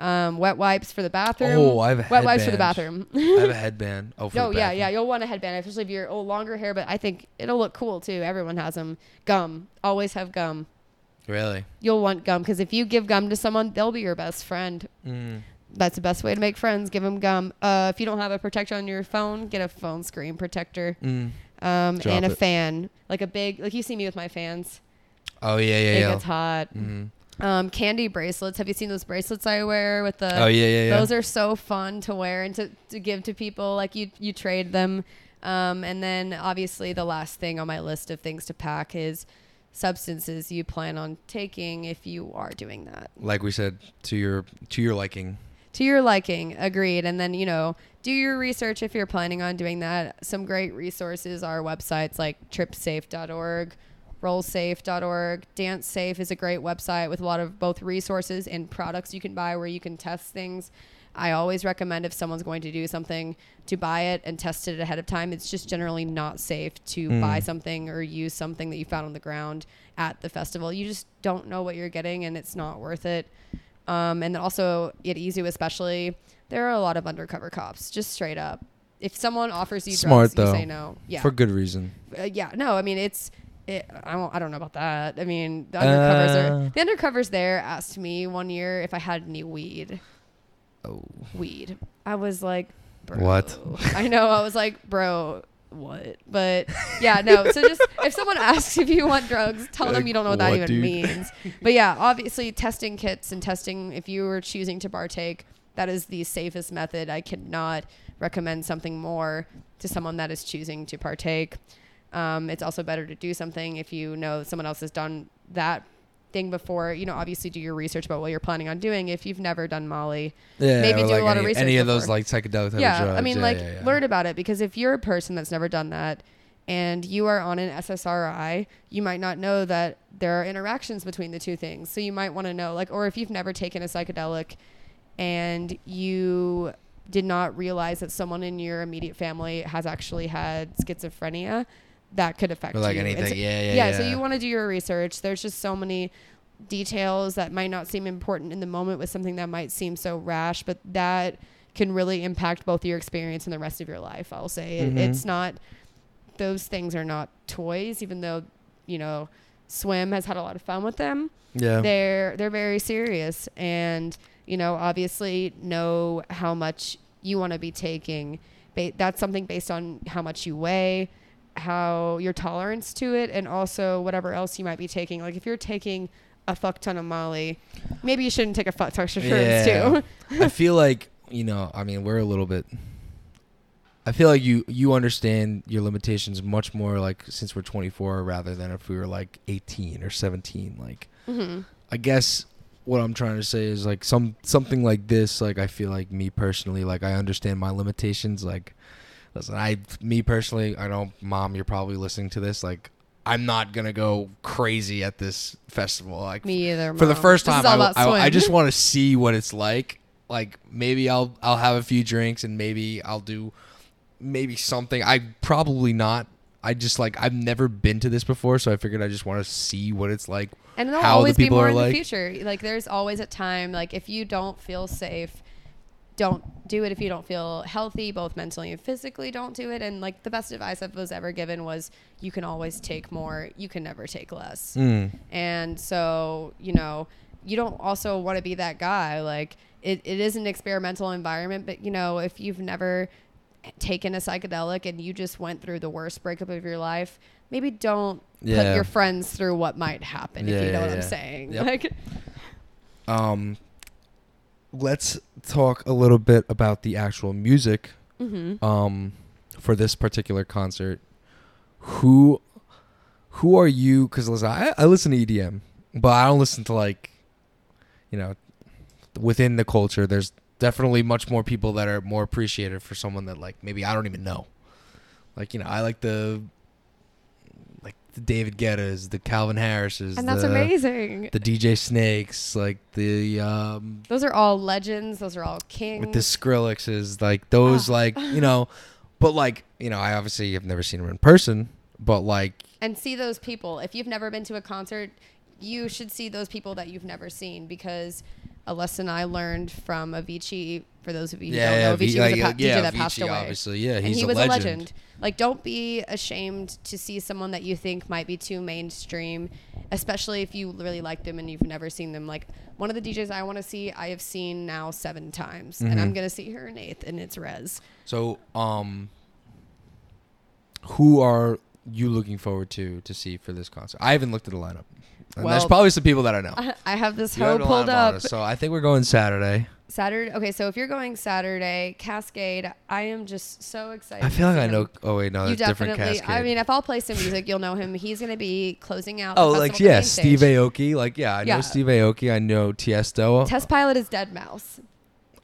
S4: Um, wet wipes for the bathroom.
S1: Oh, I have a
S4: wet wipes for the bathroom. (laughs)
S1: I have a (laughs) headband. Oh,
S4: Oh yeah, yeah. You'll want a headband, especially if you're oh longer hair. But I think it'll look cool too. Everyone has them. Gum. Always have gum.
S1: Really?
S4: You'll want gum because if you give gum to someone, they'll be your best friend.
S1: Mm.
S4: That's the best way to make friends. Give them gum. Uh, if you don't have a protector on your phone, get a phone screen protector.
S1: Mm.
S4: Um, and a
S1: it.
S4: fan, like a big, like you see me with my fans.
S1: Oh yeah, yeah,
S4: it
S1: yeah.
S4: gets hot.
S1: Mm.
S4: Um, candy bracelets. Have you seen those bracelets I wear with the?
S1: Oh yeah, yeah, yeah.
S4: Those are so fun to wear and to, to give to people. Like you, you trade them. Um, and then obviously the last thing on my list of things to pack is substances you plan on taking if you are doing that.
S1: like we said to your to your liking.
S4: to your liking. Agreed. And then, you know, do your research if you're planning on doing that. Some great resources are websites like tripsafe.org, rollsafe.org. Dance Safe is a great website with a lot of both resources and products you can buy where you can test things. I always recommend if someone's going to do something to buy it and test it ahead of time. It's just generally not safe to
S1: Hmm.
S4: buy something or use something that you found on the ground at the festival. You just don't know what you're getting and it's not worth it. Um, and also at EZoo especially, there are a lot of undercover cops, just straight up. If someone offers you
S1: Smart,
S4: drugs, you
S1: though.
S4: say no. Yeah.
S1: For good reason.
S4: Uh, yeah, no, I mean it's. It, I don't. I don't know about that. I mean, the undercovers
S1: Uh.
S4: are the undercovers. There asked me one year if I had any weed.
S1: Oh.
S4: Weed. I was like, bro.
S1: What?
S4: I know. I was like, bro, what? But yeah, no. So just if someone asks if you want drugs, tell them you don't know what that even
S1: dude?
S4: means. But yeah, obviously testing kits and testing if you were choosing to partake, that is the safest method. I cannot recommend something more to someone that is choosing to partake. Um, it's also better to do something if you know someone else has done that thing before. You know, obviously do your research about what you're planning on doing. If you've never done Molly,
S1: Yeah.
S4: Maybe do a
S1: like
S4: lot of research
S1: Any of those like psychedelic type
S4: yeah,
S1: drugs.
S4: I mean,
S1: Yeah,
S4: like
S1: yeah.
S4: learn about it because if you're a person that's never done that and you are on an SSRI, you might not know that there are interactions between the two things. So you might want to know, like, or if you've never taken a psychedelic and you did not realize that someone in your immediate family has actually had schizophrenia, that could affect
S1: Or like
S4: you.
S1: Anything.
S4: so-
S1: yeah, yeah,
S4: yeah,
S1: yeah.
S4: so you want to do your research. There's just so many details that might not seem important in the moment with something that might seem so rash, but that can really impact both your experience and the rest of your life. I'll say It-
S1: Mhm.
S4: it's not; those things are not toys. Even though you know, Swim has had a lot of fun with them.
S1: Yeah.
S4: They're they're very serious, and you know, obviously know how much you want to be taking. Ba- that's something based on how much you weigh, how your tolerance to it, and also whatever else you might be taking. Like if you're taking a fuck ton of Molly, maybe you shouldn't take a fuck ton of shrooms
S1: Yeah.
S4: too. (laughs)
S1: I feel like you know. I mean, we're a little bit. I feel like you you understand your limitations much more like since we're 24 rather than if we were like 18 or 17. Like
S4: hmm
S1: I guess what I'm trying to say is like some something like this. Like I feel like me personally, like I understand my limitations. Like listen, I me personally, I know mom, you're probably listening to this. Like I'm not gonna go crazy at this festival. Like
S4: Me either.
S1: for the first time I, I, I just want to see what it's like like maybe i'll i'll have a few drinks and maybe i'll do maybe something i probably not i just like i've never been to this before so i figured i just want to see what it's like
S4: And
S1: the
S4: always be more in
S1: like.
S4: the future. Like there's always a time. Like if you don't feel safe, don't do it. If you don't feel healthy, both mentally and physically, don't do it. And like the best advice I was ever given was, you can always take more. You can never take less.
S1: mm,
S4: And so you know, you don't also want to be that guy. Like it, it is an experimental environment, but you know, if you've never taken a psychedelic and you just went through the worst breakup of your life, maybe don't put your friends through what might happen.
S1: Yeah,
S4: if you know
S1: yeah,
S4: what I'm saying.
S1: Yep.
S4: Like,
S1: um let's talk a little bit about the actual music
S4: mhm.
S1: um for this particular concert. Who who are you? Because listen I, I listen to edm but i don't listen to like you know within the culture. There's definitely much more people that are more appreciated for someone that like maybe i don't even know. Like you know i like the the david Guettas, the calvin harrises
S4: and that's
S1: the,
S4: amazing.
S1: the dj snakes like the um
S4: Those are all legends. Those are all kings.
S1: with the Skrillexes, like those,
S4: Ah.
S1: like you know, but like you know, I obviously have never seen them in person, but like
S4: and see those people. If you've never been to a concert, you should see those people that you've never seen because a lesson I learned from Avicii. For those of you who
S1: yeah,
S4: don't know,
S1: V-
S4: Avicii was a pa- DJ
S1: yeah,
S4: that passed
S1: Avicii,
S4: away.
S1: Obviously, yeah,
S4: and
S1: he's
S4: he
S1: a
S4: was
S1: legend.
S4: a legend. Like, don't be ashamed to see someone that you think might be too mainstream, especially if you really like them and you've never seen them. Like one of the DJs I want to see, I have seen now seven times, and
S1: Mm-hmm.
S4: I'm gonna see her in eighth, and it's REZZ.
S1: So, um, who are you looking forward to to see for this concert? I haven't looked at the lineup. And there's probably some people that I know. (laughs)
S4: I have this hoe pulled up.
S1: us, so I think we're going Saturday.
S4: Saturday. Okay, so if you're going Saturday, Kaskade, I am just so excited.
S1: I feel like I know. Oh wait, no,
S4: you
S1: that's different
S4: definitely.
S1: Kaskade.
S4: I mean, if I'll play some music, you'll know him. He's gonna be closing out.
S1: oh, like yeah, Steve
S4: stage.
S1: Aoki. Like yeah, I know Steve Aoki. I know Tiesto.
S4: Test Pilot is Deadmau5.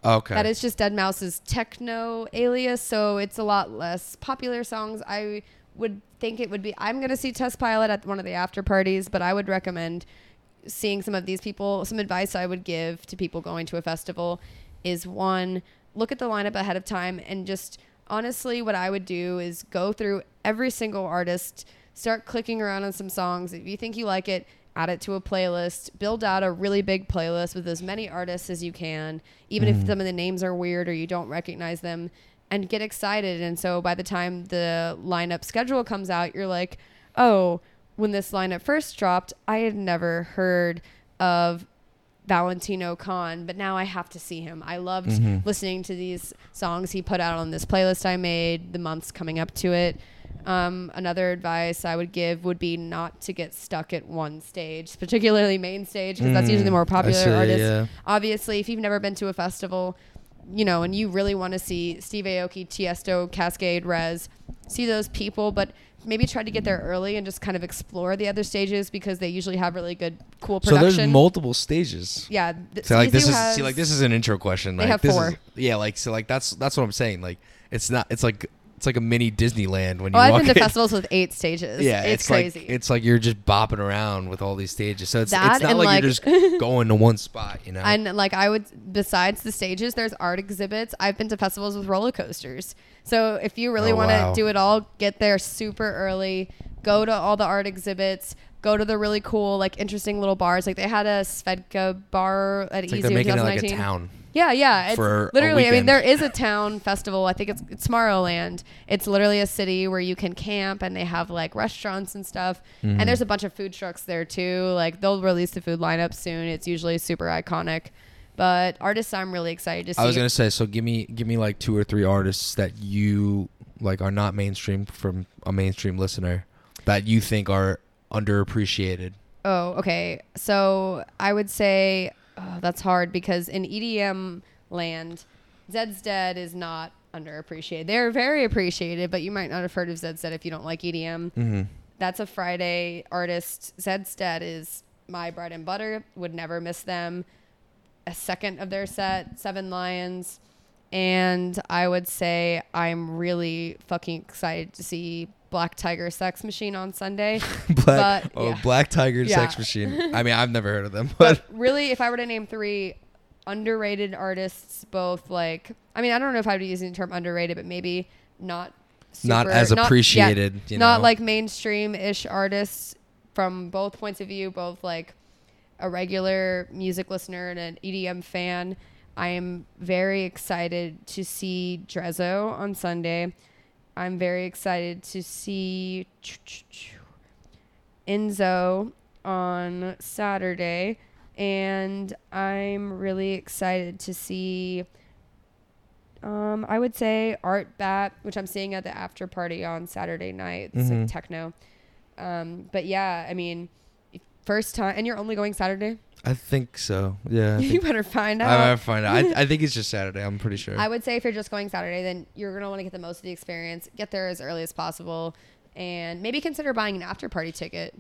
S1: Okay.
S4: That is just Deadmau5's techno alias, so it's a lot less popular songs. I would think it would be. I'm gonna see Test Pilot at one of the after parties, but I would recommend seeing some of these people. Some advice I would give to people going to a festival is one, look at the lineup ahead of time and just honestly, what I would do is go through every single artist, start clicking around on some songs. If you think you like it, add it to a playlist, build out a really big playlist with as many artists as you can, even if mm. some of the names are weird or you don't recognize them, and get excited. And so by the time the lineup schedule comes out, you're like, oh, when this lineup first dropped, I had never heard of Valentino Khan, but now I have to see him. I loved listening to these songs he put out on this playlist I made the months coming up to it. Um, another advice I would give would be not to get stuck at one stage, particularly main stage, because that's usually the more popular
S1: see,
S4: artists.
S1: yeah.
S4: Obviously, if you've never been to a festival, you know, and you really want to see Steve Aoki, Tiesto, Kaskade, REZZ, see those people, but maybe try to get there early and just kind of explore the other stages because they usually have really good, cool production.
S1: so
S4: production.
S1: there's multiple stages.
S4: Yeah. th-
S1: So like this
S4: Skizu
S1: is see like this is an intro question.
S4: They
S1: like,
S4: have
S1: this
S4: four.
S1: Is, yeah, like so like that's that's what I'm saying. Like it's not it's like it's like a mini Disneyland when you
S4: Oh, I've been to
S1: in.
S4: festivals with eight stages.
S1: Yeah,
S4: it's,
S1: it's,
S4: crazy.
S1: Like, it's like you're just bopping around with all these stages. So it's
S4: That
S1: it's not like,
S4: like-
S1: you're just (laughs) going to one spot. You know.
S4: and like I would, besides the stages, there's art exhibits. I've been to festivals with roller coasters. So if you really
S1: Oh,
S4: want to
S1: wow.
S4: do it all, get there super early. Go to all the art exhibits. Go to the really cool, like interesting little bars. Like they had a Svedka bar at
S1: it's like
S4: Easy
S1: they're
S4: in
S1: making it like a town.
S4: Yeah, yeah. It's literally. I mean, there is a town festival. I think it's it's Tomorrowland. It's literally a city where you can camp, and they have like restaurants and stuff.
S1: Mm-hmm.
S4: And there's a bunch of food trucks there too. Like they'll release the food lineup soon. It's usually super iconic. But artists, I'm really excited to see.
S1: I was gonna say, so give me give me like two or three artists that you like are not mainstream from a mainstream listener that you think are underappreciated.
S4: Oh, okay. So I would say oh, that's hard because in EDM land, Zeds Dead is not underappreciated. They're very appreciated, but you might not have heard of Zeds Dead if you don't like EDM.
S1: Mm-hmm.
S4: That's a Friday artist. Zeds Dead is my bread and butter. Would never miss them. A second of their set, Seven Lions. And I would say I'm really fucking excited to see Black Tiger Sex Machine on Sunday. (laughs)
S1: Black
S4: But,
S1: oh
S4: yeah.
S1: Black Tiger
S4: Yeah.
S1: Sex Machine. I mean, I've never heard of them, but
S4: but really, if I were to name three underrated artists, both like, I mean, I don't know if I would be using the term underrated, but maybe not
S1: Not
S4: super-
S1: as
S4: yeah,
S1: appreciated, you
S4: not like mainstream ish artists from both points of view, both like a regular music listener and an EDM fan. I am very excited to see Drezo on Sunday. I'm very excited to see Enzo on Saturday. And I'm really excited to see, um, I would say ARTBAT, which I'm seeing at the after party on Saturday night. It's
S1: Mhm.
S4: like techno. Um, but yeah, I mean, first time, and you're only going Saturday?
S1: I think so. Yeah, I, (laughs)
S4: you better find out.
S1: I might find out. I, I think it's just (laughs) Saturday. I'm pretty sure.
S4: I would say if you're just going Saturday, then you're gonna want to get the most of the experience. Get there as early as possible, and maybe consider buying an after party ticket.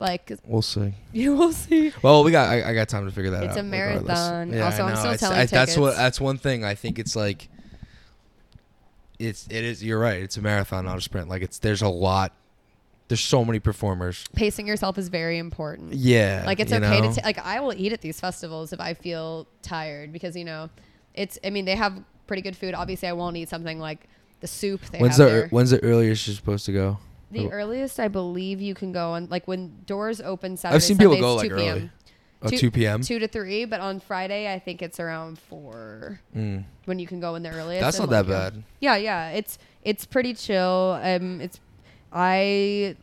S4: Like
S1: we'll see. (laughs)
S4: you will see.
S1: Well, we got. I, I got time to figure that
S4: It's
S1: out.
S4: It's
S1: a
S4: marathon. Also,
S1: I
S4: I'm still
S1: It's-
S4: selling
S1: I- That's what. That's one thing. I think it's like. It's. It is. You're right. It's a marathon, not a sprint. Like it's. There's a lot. There's so many performers.
S4: Pacing yourself is very important.
S1: Yeah.
S4: Like it's okay
S1: know?
S4: to ta- like I will eat at these festivals if I feel tired because you know, it's. I mean they have pretty good food. Obviously, I won't eat something like the soup they
S1: When's
S4: have
S1: the
S4: there.
S1: When's the earliest you're supposed to go?
S4: The
S1: Oh.
S4: earliest I believe you can go on like when doors open Saturday.
S1: I've seen people go like
S4: 2 p.m.
S1: early. Oh,
S4: Two-
S1: 2 p.m.
S4: Two to three, but on Friday I think it's around four
S1: Mm.
S4: when you can go in the earliest.
S1: That's not that
S4: let you go.
S1: bad.
S4: Yeah, yeah, it's it's pretty chill. Um, it's I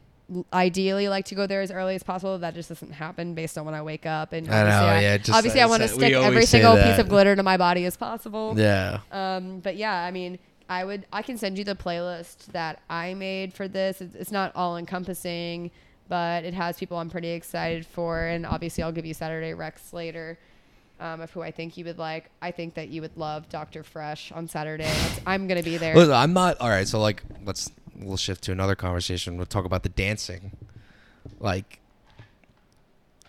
S4: ideally like to go there as early as possible. That just doesn't happen based on when I wake up. And
S1: I know,
S4: obviously
S1: yeah, just
S4: obviously I want to stick every single piece of glitter to my body as possible.
S1: Yeah.
S4: Um, but yeah, I mean, I would I can send you the playlist that I made for this. It's, it's not all encompassing, but it has people I'm pretty excited for, and obviously I'll give you Saturday Rex later. Um, of who I think you would like. I think that you would love Dr. Fresch on Saturday. I'm gonna be there.
S1: Listen, I'm not. All right. So like, let's we'll shift to another conversation. We'll talk about the dancing. Like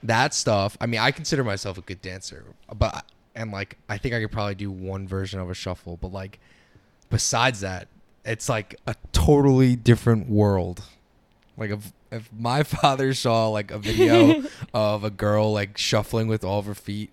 S1: that stuff. I mean, I consider myself a good dancer, but and like I think I could probably do one version of a shuffle, but like besides that, it's like a totally different world. Like if if my (laughs) father saw like a video (laughs) of a girl like shuffling with all of her feet,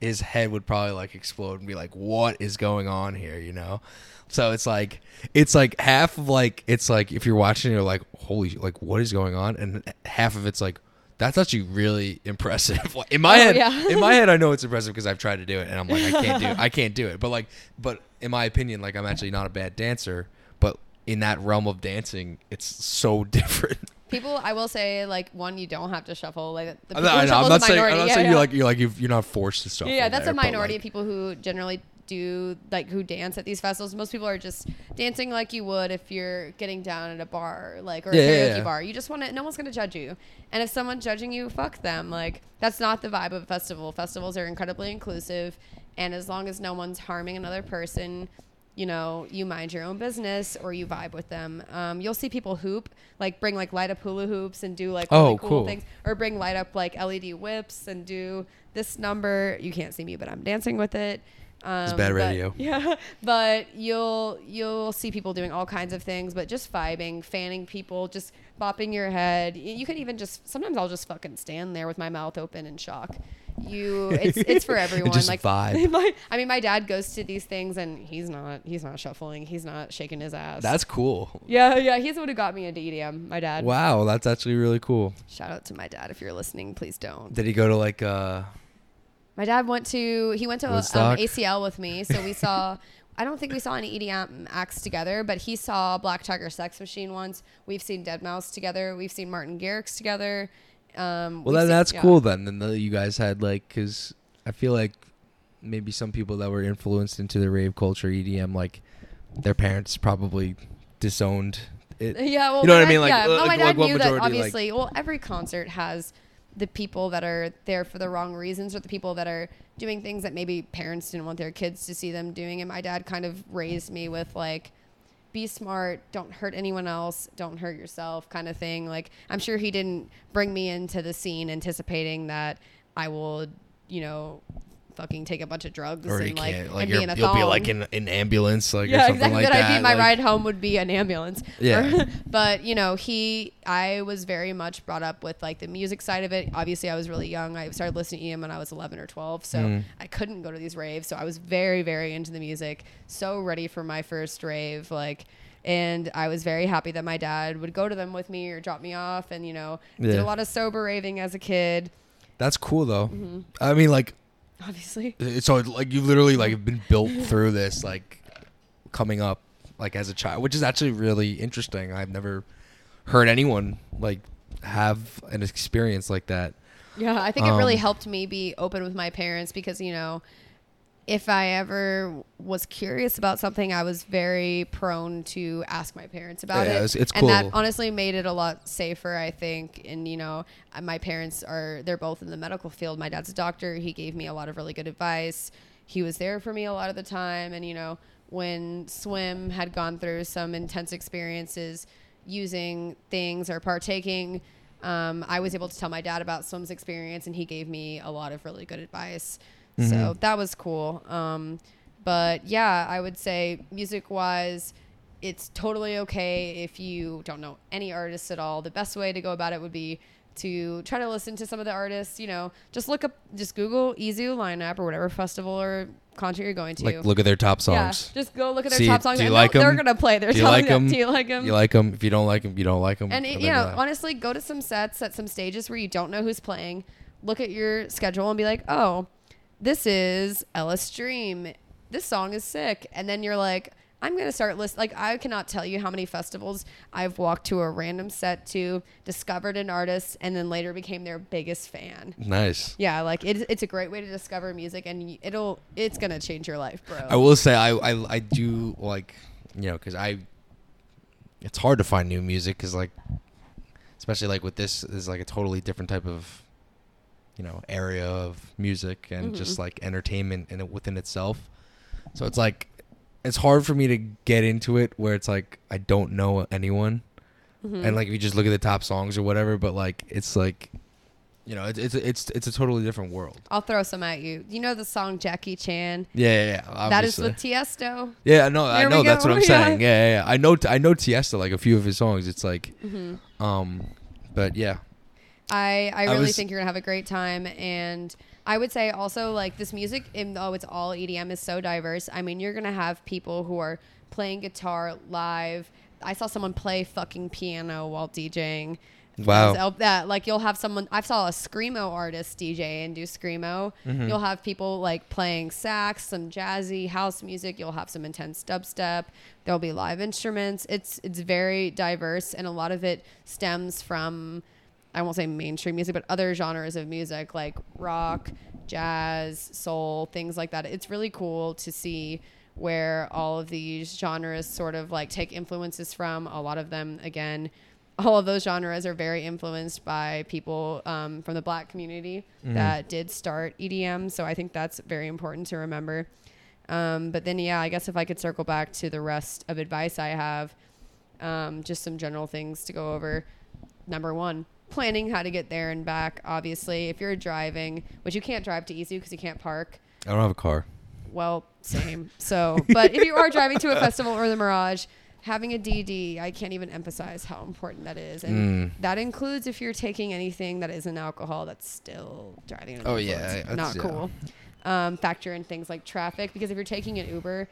S1: his head would probably like explode and be like, "What is going on here?" You know. So it's like it's like half of like it's like if you're watching, you're like, "Holy, like what is going on?" And half of it's like. That's actually really (laughs) impressive. In my
S4: Oh,
S1: head,
S4: yeah.
S1: in my head, I know it's (laughs) impressive because I've tried to do it, and I'm like, I can't do, I can't do it. But like, but in my opinion, like I'm actually not a bad dancer. But in that realm of dancing, it's so (laughs) different.
S4: People, I will say, like one, you don't have to shuffle. Like the
S1: I
S4: people who
S1: know,
S4: shuffle
S1: I'm not saying, I'm
S4: minority.
S1: not
S4: Yeah,
S1: saying
S4: yeah.
S1: you're like you're like you've, you're not forced to shuffle.
S4: Yeah, yeah, that's
S1: there,
S4: a minority
S1: like,
S4: of people who generally do like who dance at these festivals. Most people are just dancing like you would if you're getting down at a bar, like or
S1: Yeah,
S4: a
S1: yeah,
S4: karaoke
S1: yeah.
S4: bar. You just want to. No one's gonna judge you, and if someone's judging you, fuck them. Like that's not the vibe of a festival. Festivals are incredibly inclusive, and as long as no one's harming another person. You know, you mind your own business or you vibe with them. Um, you'll see people hoop, like bring like light up hula hoops and do like really
S1: Oh,
S4: cool,
S1: cool.
S4: things or bring light up like LED whips and do this number. You can't see me, but I'm dancing with it. Um,
S1: bad
S4: but-
S1: radio. (laughs)
S4: Yeah, but you'll you'll see people doing all kinds of things, but just vibing, fanning people, just bopping your head. You can even just sometimes I'll just fucking stand there with my mouth open in shock. You, it's it's for (laughs) everyone.
S1: just
S4: like
S1: vibe. (laughs)
S4: My, I mean, my dad goes to these things and he's not he's not shuffling. He's not shaking his ass.
S1: That's cool.
S4: yeah, yeah. He's the one who got me into EDM. My dad.
S1: Wow, that's actually really cool.
S4: Shout out to my dad if you're listening. Please don't.
S1: Did he go to like uh
S4: My dad went to he went to um, ACL with me, so we saw. (laughs) I don't think we saw any EDM acts together, but he saw Black Tiger Sex Machine once. We've seen Deadmau5 together. We've seen Martin Garrix together. Um,
S1: Well, then
S4: seen-
S1: that's
S4: yeah.
S1: cool then. Then the, you guys had like, cause I feel like maybe some people that were influenced into the rave culture, EDM, like their parents probably disowned it. (laughs)
S4: Yeah, well,
S1: You know what I mean? Like,
S4: yeah,
S1: uh,
S4: well, my
S1: like,
S4: dad
S1: like
S4: knew that
S1: majority, like-
S4: obviously. well, every concert has the people that are there for the wrong reasons, or the people that are doing things that maybe parents didn't want their kids to see them doing. And my dad kind of raised me with like, be smart, don't hurt anyone else, don't hurt yourself, kind of thing. Like, I'm sure he didn't bring me into the scene anticipating that I will, you know. Fucking take a bunch of drugs
S1: Or
S4: and like,
S1: like
S4: and be in a
S1: you'll be like in an ambulance, like or
S4: yeah,
S1: something
S4: exactly.
S1: like
S4: that. I'd be my
S1: like-
S4: ride home would be an ambulance. (laughs)
S1: Yeah.
S4: But you know, he, I was very much brought up with like the music side of it. Obviously, I was really young. I started listening to him when I was 11 or 12, so
S1: Mm.
S4: I couldn't go to these raves. So I was very, very into the music. So ready for my first rave, like. And I was very happy that my dad would go to them with me or drop me off, and you know, did a lot of sober raving as a kid.
S1: That's cool though.
S4: Mm-hmm.
S1: I mean, like,
S4: Obviously,
S1: so like you literally like have been built (laughs) through this, like coming up, like as a child, which is actually really interesting. I've never heard anyone like have an experience like that.
S4: Yeah, I think it really
S1: Um,
S4: helped me be open with my parents because, you know, if I ever was curious about something, I was very prone to ask my parents about
S1: Yeah,
S4: it.
S1: it's- it's
S4: And that honestly made it a lot safer, I think. And, you know, uh, my parents are, they're both in the medical field. My dad's a doctor. He gave me a lot of really good advice. He was there for me a lot of the time. And, you know, when Swim had gone through some intense experiences using things or partaking, um, I was able to tell my dad about Swim's experience, and he gave me a lot of really good advice. So that was cool. Um, but yeah, I would say music wise, it's totally okay if you don't know any artists at all. The best way to go about it would be to try to listen to some of the artists. You know, just look up, just Google EZoo lineup or whatever festival or concert you're going to.
S1: Like, look at their top songs.
S4: yeah, just go look at their
S1: See,
S4: top songs.
S1: do you
S4: and
S1: like
S4: they'll- They're gonna play their
S1: Do you
S4: songs.
S1: like
S4: Yeah,
S1: 'em?
S4: Do you like them?
S1: You like them? If you don't like them, you don't like them.
S4: And it, you know, honestly, go to some sets at some stages where you don't know who's playing. Look at your schedule and be like, "Oh, this is Ellis Dream. This song is sick." And then you're like, "I'm gonna start list." Like, I cannot tell you how many festivals I've walked to a random set to, discovered an artist, and then later became their biggest fan.
S1: nice.
S4: Yeah, like it, it's a great way to discover music, and it'll it's gonna change your life, bro.
S1: I will say I I, I do like you know because I it's hard to find new music because like especially like with this is like a totally different type of you know area of music and just
S4: Mhm.
S1: like entertainment in it within itself. So it's like it's hard for me to get into it where it's like I don't know anyone
S4: Mhm.
S1: and like if you just look at the top songs or whatever, but like it's like you know, it's it's it's it's a totally different world.
S4: I'll throw some at you. You know the song Jackie Chan?
S1: Yeah, yeah, yeah
S4: That is
S1: obviously.
S4: with Tiesto.
S1: Yeah, no, I know that's what I'm (laughs)
S4: Yeah.
S1: saying. Yeah, yeah, yeah. I know I know Tiesto like a few of his songs. It's like
S4: Mm-hmm.
S1: um but yeah.
S4: I, I
S1: I
S4: really
S1: was-
S4: think you're gonna have a great time and I would say also like this music even though it's all EDM is so diverse. I mean you're gonna have people who are playing guitar live. I saw someone play fucking piano while DJing
S1: Wow.
S4: That like you'll have someone I saw a screamo artist DJ and do screamo.
S1: Mm-hmm.
S4: you'll have people like playing sax some jazzy house music. You'll have some intense dubstep. There'll be live instruments. It's it's very diverse and a lot of it stems from I won't say mainstream music, but other genres of music like rock, jazz, soul, things like that. It's really cool to see where all of these genres sort of like take influences from. A lot of them, again, (laughs) all of those genres are very influenced by people um, from the black community that did start EDM. So I think that's very important to remember. Um, but then, yeah, I guess if I could circle back to the rest of advice I have, um, just some general things to go over. Number one, planning how to get there and back. Obviously, if you're driving, which you can't drive to EZoo because you can't park.
S1: I don't have a car.
S4: Well, same. So, but if you are driving to a festival or the Mirage, having a DD, I can't even emphasize how important that is, and
S1: Mm.
S4: that includes if you're taking anything that isn't alcohol. That's still driving.
S1: Oh, yeah,
S4: not
S1: yeah.
S4: cool. Um, factor in things like traffic because if you're taking an Uber,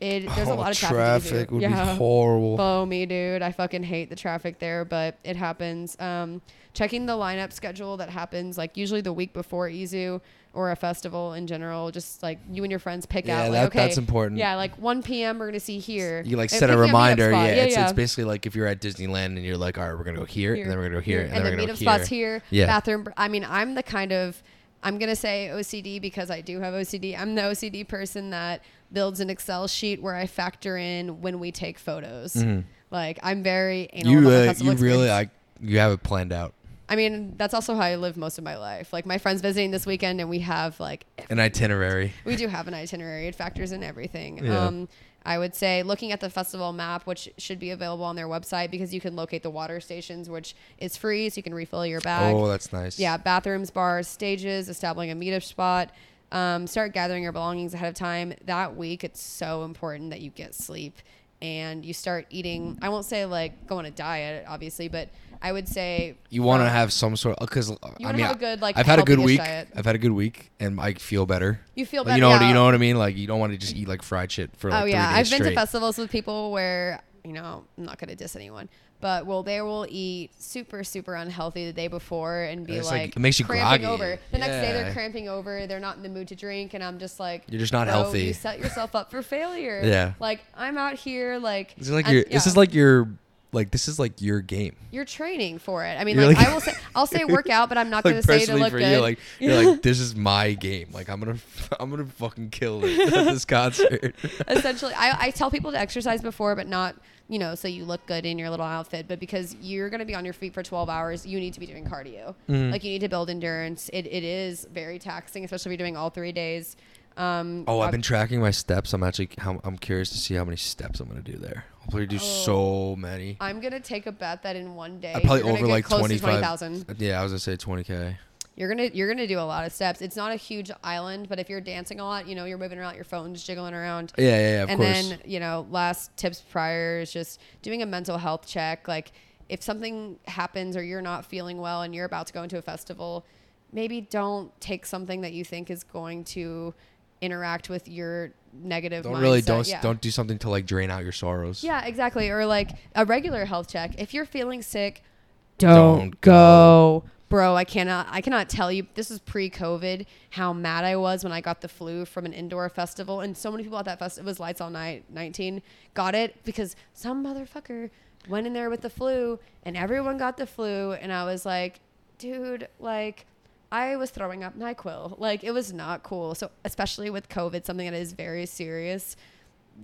S4: it (laughs) there's a
S1: oh,
S4: lot of traffic.
S1: traffic would
S4: yeah.
S1: be horrible.
S4: Oh me, dude. I fucking hate the traffic there, but it happens. Um, checking the lineup schedule that happens like usually the week before EZoo or a festival in general. Just like you and your friends pick
S1: Yeah,
S4: out. Like,
S1: that-
S4: okay,
S1: that's important.
S4: Yeah, like 1 p.m. we're gonna see here.
S1: You like set a reminder. Yeah,
S4: spot.
S1: it's,
S4: yeah.
S1: it's basically like if you're at Disneyland and you're like, all right, we're gonna go here, and then we're gonna go here, and, then
S4: the
S1: we're gonna go here.
S4: spots here.
S1: Yeah.
S4: Bathroom. I mean, I'm the kind of I'm gonna say OCD because I do have OCD. I'm the OCD person that builds an Excel sheet where I factor in when we take photos. Like I'm very anal.
S1: You
S4: about
S1: uh, you really like you have it planned out.
S4: I mean, that's also how I live most of my life. Like my friends visiting this weekend, and we have like
S1: An itinerary.
S4: we do have an itinerary. It factors in everything.
S1: Yeah.
S4: Um, I would say looking at the festival map, which should be available on their website because you can locate the water stations, which is free, so you can refill your bag.
S1: Oh, that's nice.
S4: Yeah, bathrooms, bars, stages, establishing a meetup spot. Um, start gathering your belongings ahead of time. That week, it's so important that you get sleep and you start eating. I won't say like go on a diet, obviously, but I would say
S1: You want to have some sort of because uh, I
S4: wanna
S1: mean
S4: have a good, like,
S1: I've had a good
S4: healthy-ish
S1: week.
S4: diet.
S1: I've had a good week and I feel better.
S4: You feel
S1: Like,
S4: better.
S1: you know what
S4: yeah.
S1: you know what I mean? Like you don't want to just eat like fried shit for like
S4: oh
S1: three
S4: yeah,
S1: days
S4: I've been
S1: straight.
S4: to festivals with people where you know I'm not gonna diss anyone, but well they will eat super super unhealthy the day before and be
S1: It's
S4: like,
S1: like- it makes you
S4: cramping
S1: groggy.
S4: over. The next day
S1: Yeah.
S4: they're cramping over. They're not in the mood to drink, and I'm just like,
S1: You're just not
S4: "Bro,
S1: healthy."
S4: You set yourself up for failure. (laughs)
S1: Yeah.
S4: Like I'm out here like
S1: This is like
S4: and-
S1: your this
S4: yeah.
S1: is like your like this is like your game.
S4: you're training for it. I mean, like,
S1: like-
S4: I will say, I'll say work out, but I'm not (laughs)
S1: Like
S4: gonna say to look
S1: for
S4: good.
S1: you, like you're like (laughs) this is my game. Like I'm gonna (laughs) I'm gonna fucking kill it at this concert.
S4: essentially I, I tell people to exercise before but not you know so you look good in your little outfit but because you're to be on your feet for 12 hours you need to be doing cardio
S1: Mm-hmm.
S4: like you need to build endurance it, it is very taxing especially if you're doing all three days um,
S1: Oh, I've been tracking my steps. I'm actually how, I'm curious to see how many steps I'm gonna do there. I'll probably do
S4: Oh.
S1: so many.
S4: i'm going to take a bet that in one day
S1: I probably
S4: you're
S1: over like
S4: to
S1: 25.
S4: 20,000
S1: yeah, I was gonna say 20k.
S4: you're going to you're to do a lot of steps it's not a huge island but if you're dancing a lot you know you're moving around your phone's jiggling around
S1: Yeah, yeah, yeah of
S4: and
S1: course.
S4: then you know last tips prior is just doing a mental health check like if something happens or you're not feeling well and you're about to go into a festival maybe don't take something that you think is going to interact with your negative
S1: don't really don't
S4: yeah.
S1: don't do something to like drain out your sorrows.
S4: yeah exactly. Or like a regular health check. If you're feeling sick
S1: Don't
S4: don't go. Bro i cannot i cannot tell you. This is pre-covid how mad i was when i got the flu from an indoor festival and so many people at that festival it was lights all night 19 got it because some motherfucker went in there with the flu and everyone got the flu and i was like dude like i was throwing up nyquil like it was not cool so especially with covid something that is very serious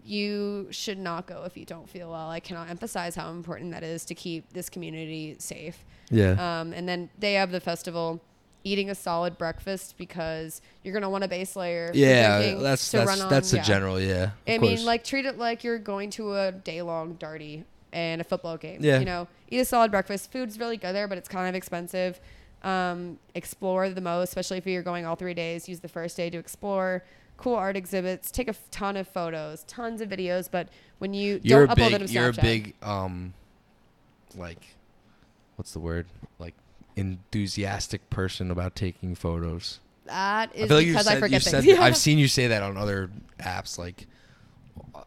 S4: you should not go if you don't feel well. I cannot emphasize how important that is to keep this community safe.
S1: Yeah.
S4: Um, and then day of the festival, eating a solid breakfast because you're gonna want a base layer.
S1: yeah, that's
S4: to
S1: that's
S4: run on-
S1: that's the
S4: yeah.
S1: general. Yeah.
S4: I
S1: of
S4: mean, like treat it like you're going to a day long darty and a football game.
S1: Yeah.
S4: You know, eat a solid breakfast. Food's really good there, but it's kind of expensive. Um, explore the most, especially if you're going all three days. Use the first day to explore cool art exhibits. Take a ton of photos, tons of videos. But when you
S1: You're
S4: don't
S1: a
S4: upload
S1: big.
S4: them to
S1: You're a big. Um, like, what's the word? Like enthusiastic person about taking photos.
S4: That is
S1: I feel like
S4: because
S1: said,
S4: I forget
S1: you
S4: things.
S1: I've (laughs) seen you say that on other apps. Like,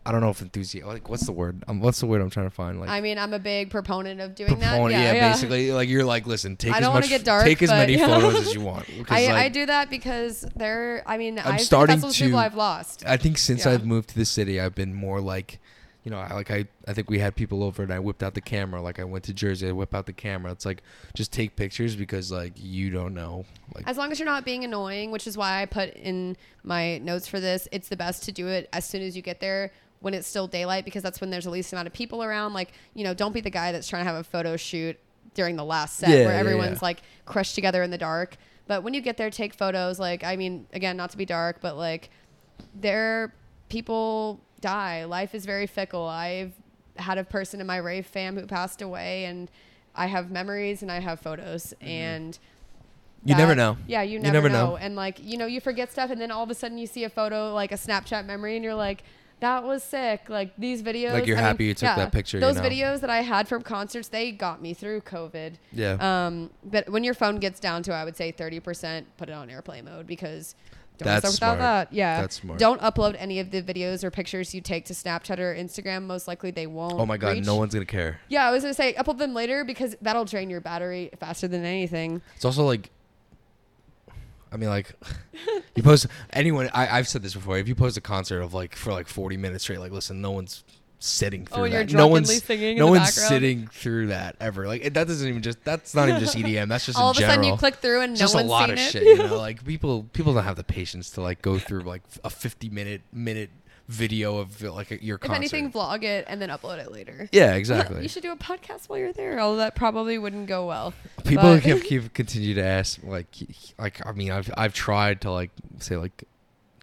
S1: I don't know if enthusiastic. Like, what's the word? Um, what's the word I'm trying to find? Like,
S4: I mean, I'm a big proponent of doing
S1: proponent.
S4: that.
S1: Yeah,
S4: Yeah,
S1: basically, like you're like, listen, take
S4: I
S1: as much,
S4: dark,
S1: take as many (laughs)
S4: yeah.
S1: photos as you want. Because,
S4: I, I do that because they're. I mean,
S1: I'm
S4: I
S1: starting
S4: that's people
S1: to-
S4: I've lost.
S1: I think since
S4: Yeah.
S1: I've moved to the city, I've been more like, you know, I, like I, I think we had people over and I whipped out the camera. Like I went to Jersey, I whip out the camera. It's like just take pictures because like you don't know. Like
S4: As long as you're not being annoying, which is why I put in my notes for this, it's the best to do it as soon as you get there when it's still daylight because that's when there's the least amount of people around. Like, you know, don't be the guy that's trying to have a photo shoot during the last set
S1: Yeah,
S4: where
S1: yeah,
S4: everyone's
S1: yeah.
S4: like crushed together in the dark. But when you get there, take photos. Like, I mean, again, not to be dark, but like, there, people die. Life is very fickle. I've had a person in my rave fam who passed away, and I have memories and I have photos. And
S1: Mm-hmm. You never know.
S4: Yeah, you
S1: You
S4: never,
S1: never
S4: know.
S1: know.
S4: And like, you know, you forget stuff and then all of a sudden you see a photo, like a Snapchat memory, and you're like, that was sick. Like these videos.
S1: Like, you're
S4: I mean,
S1: happy you took that picture, you
S4: Those
S1: know?
S4: videos that I had from concerts, they got me through COVID.
S1: yeah,
S4: Um, but when your phone gets down to, I would say 30%, put it on airplane mode because don't
S1: That's
S4: without
S1: smart.
S4: that. Yeah.
S1: That's smart.
S4: Don't upload any of the videos or pictures you take to Snapchat or Instagram. Most likely they won't.
S1: oh my god,
S4: reach.
S1: no one's gonna care.
S4: Yeah, I was gonna say upload them later because that'll drain your battery faster than anything.
S1: It's also like, I mean, like, (laughs) you post anyone. I, I've said this before. If you post a concert of like for like 40 minutes straight, like, listen, no one's sitting oh, through
S4: Oh, and you're
S1: that. no one's no one's
S4: background?
S1: sitting through that ever. Like, it, that doesn't even just. That's not even just (laughs) EDM. That's just
S4: All of a sudden you click through and
S1: It's
S4: no
S1: just
S4: one's
S1: a lot of
S4: it.
S1: shit. You know, (laughs) like people people don't have the patience to like go through like a 50 minute minute video of like a, your
S4: If anything, vlog it and then upload it later.
S1: yeah, exactly.
S4: You should do a podcast while you're there, although that probably wouldn't go well.
S1: People keep, (laughs) keep continue to ask like like I mean I've I've tried to like say like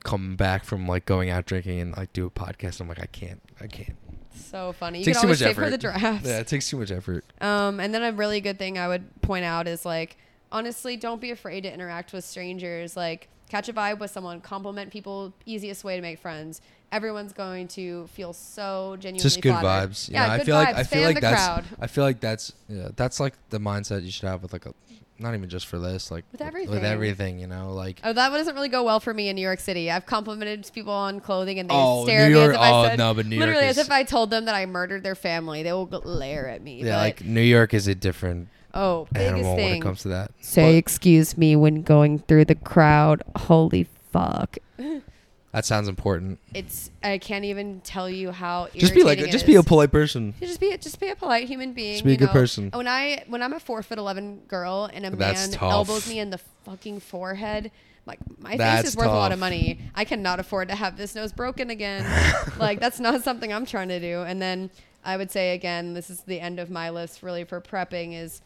S1: come back from like going out drinking and like do a podcast. I'm like I can't I can't.
S4: So funny. You
S1: takes
S4: can
S1: too
S4: always
S1: much
S4: save for
S1: effort.
S4: the drafts.
S1: Yeah, it takes too much effort.
S4: Um, and then a really good thing I would point out is like, honestly, don't be afraid to interact with strangers. Like, catch a vibe with someone, compliment people. Easiest way to make friends. Everyone's going to feel so genuinely.
S1: Just good
S4: flattered.
S1: vibes.
S4: Yeah,
S1: I
S4: good
S1: feel
S4: vibes.
S1: like I feel
S4: in
S1: like
S4: the
S1: that's
S4: crowd.
S1: I feel like that's yeah that's like the mindset you should have with like a not even just for this like
S4: With everything.
S1: With
S4: everything.
S1: everything, you know, like
S4: Oh, that doesn't really go well for me in New York City. I've complimented people on clothing and they
S1: Oh,
S4: stare
S1: New
S4: at me
S1: York-
S4: as if I
S1: oh,
S4: said,
S1: no, but New York
S4: literally
S1: is-
S4: as if I told them that I murdered their family. They will glare at me.
S1: yeah,
S4: but,
S1: like New York is a different
S4: oh, biggest
S1: animal when it comes to that.
S4: Say
S1: But
S4: excuse me when going through the crowd. Holy fuck. (laughs)
S1: that sounds important.
S4: It's I can't even tell you how
S1: Just be like
S4: irritating it
S1: just be a polite person.
S4: just be just be a polite human being.
S1: Just be a
S4: you
S1: good
S4: know?
S1: person.
S4: When I when I'm a four foot eleven girl and a
S1: That's
S4: man
S1: tough.
S4: elbows me in the fucking forehead, like my
S1: That's
S4: face is worth a lot of money. I cannot afford to have this nose broken again. (laughs) like that's not something I'm trying to do. And then I would say again, this is the end of my list really for prepping is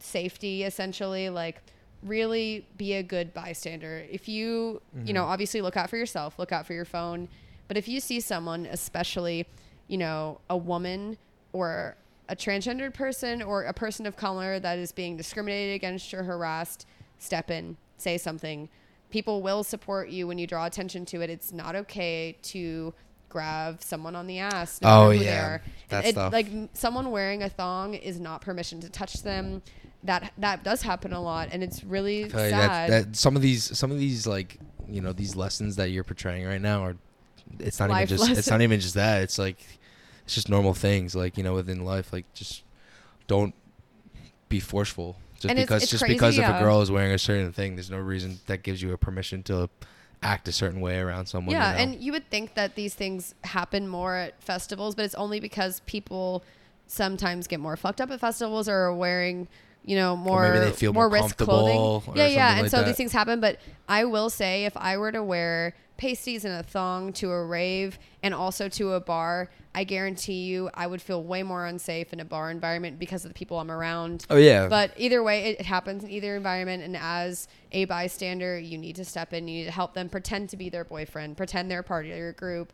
S4: safety essentially like really be a good bystander if you you know mm-hmm. obviously look out for yourself look out for your phone but if you see someone especially you know a woman or a transgendered person or a person of color that is being discriminated against or harassed step in say something people will support you when you draw attention to it it's not okay to grab someone on the ass no
S1: Oh,
S4: matter who they
S1: yeah. That
S4: It-
S1: stuff.
S4: like someone wearing a thong is not permission to touch them. That that does happen a lot, and it's really
S1: like
S4: sad.
S1: that, that some of these some of these like you know these lessons that you're portraying right now are it's not
S4: Life
S1: even just it's not even just that it's like it's just normal things like you know within life like just don't be forceful just
S4: And
S1: because
S4: it's
S1: just
S4: crazy,
S1: because if a girl is wearing a certain thing there's no reason that gives you a permission to act a certain way around someone
S4: yeah,
S1: you know?
S4: and you would think that these things happen more at festivals, but it's only because people sometimes get more fucked up at festivals or are wearing, you know, more
S1: maybe they feel
S4: more
S1: more
S4: risk clothing.
S1: or
S4: Yeah, yeah, and
S1: like
S4: so
S1: that.
S4: these things happen. But I will say, if I were to wear pasties and a thong to a rave and also to a bar, I guarantee you, I would feel way more unsafe in a bar environment because of the people I'm around.
S1: oh yeah
S4: But either way, it happens in either environment. And as a bystander, you need to step in. You need to help them pretend to be their boyfriend, pretend they're part of your group.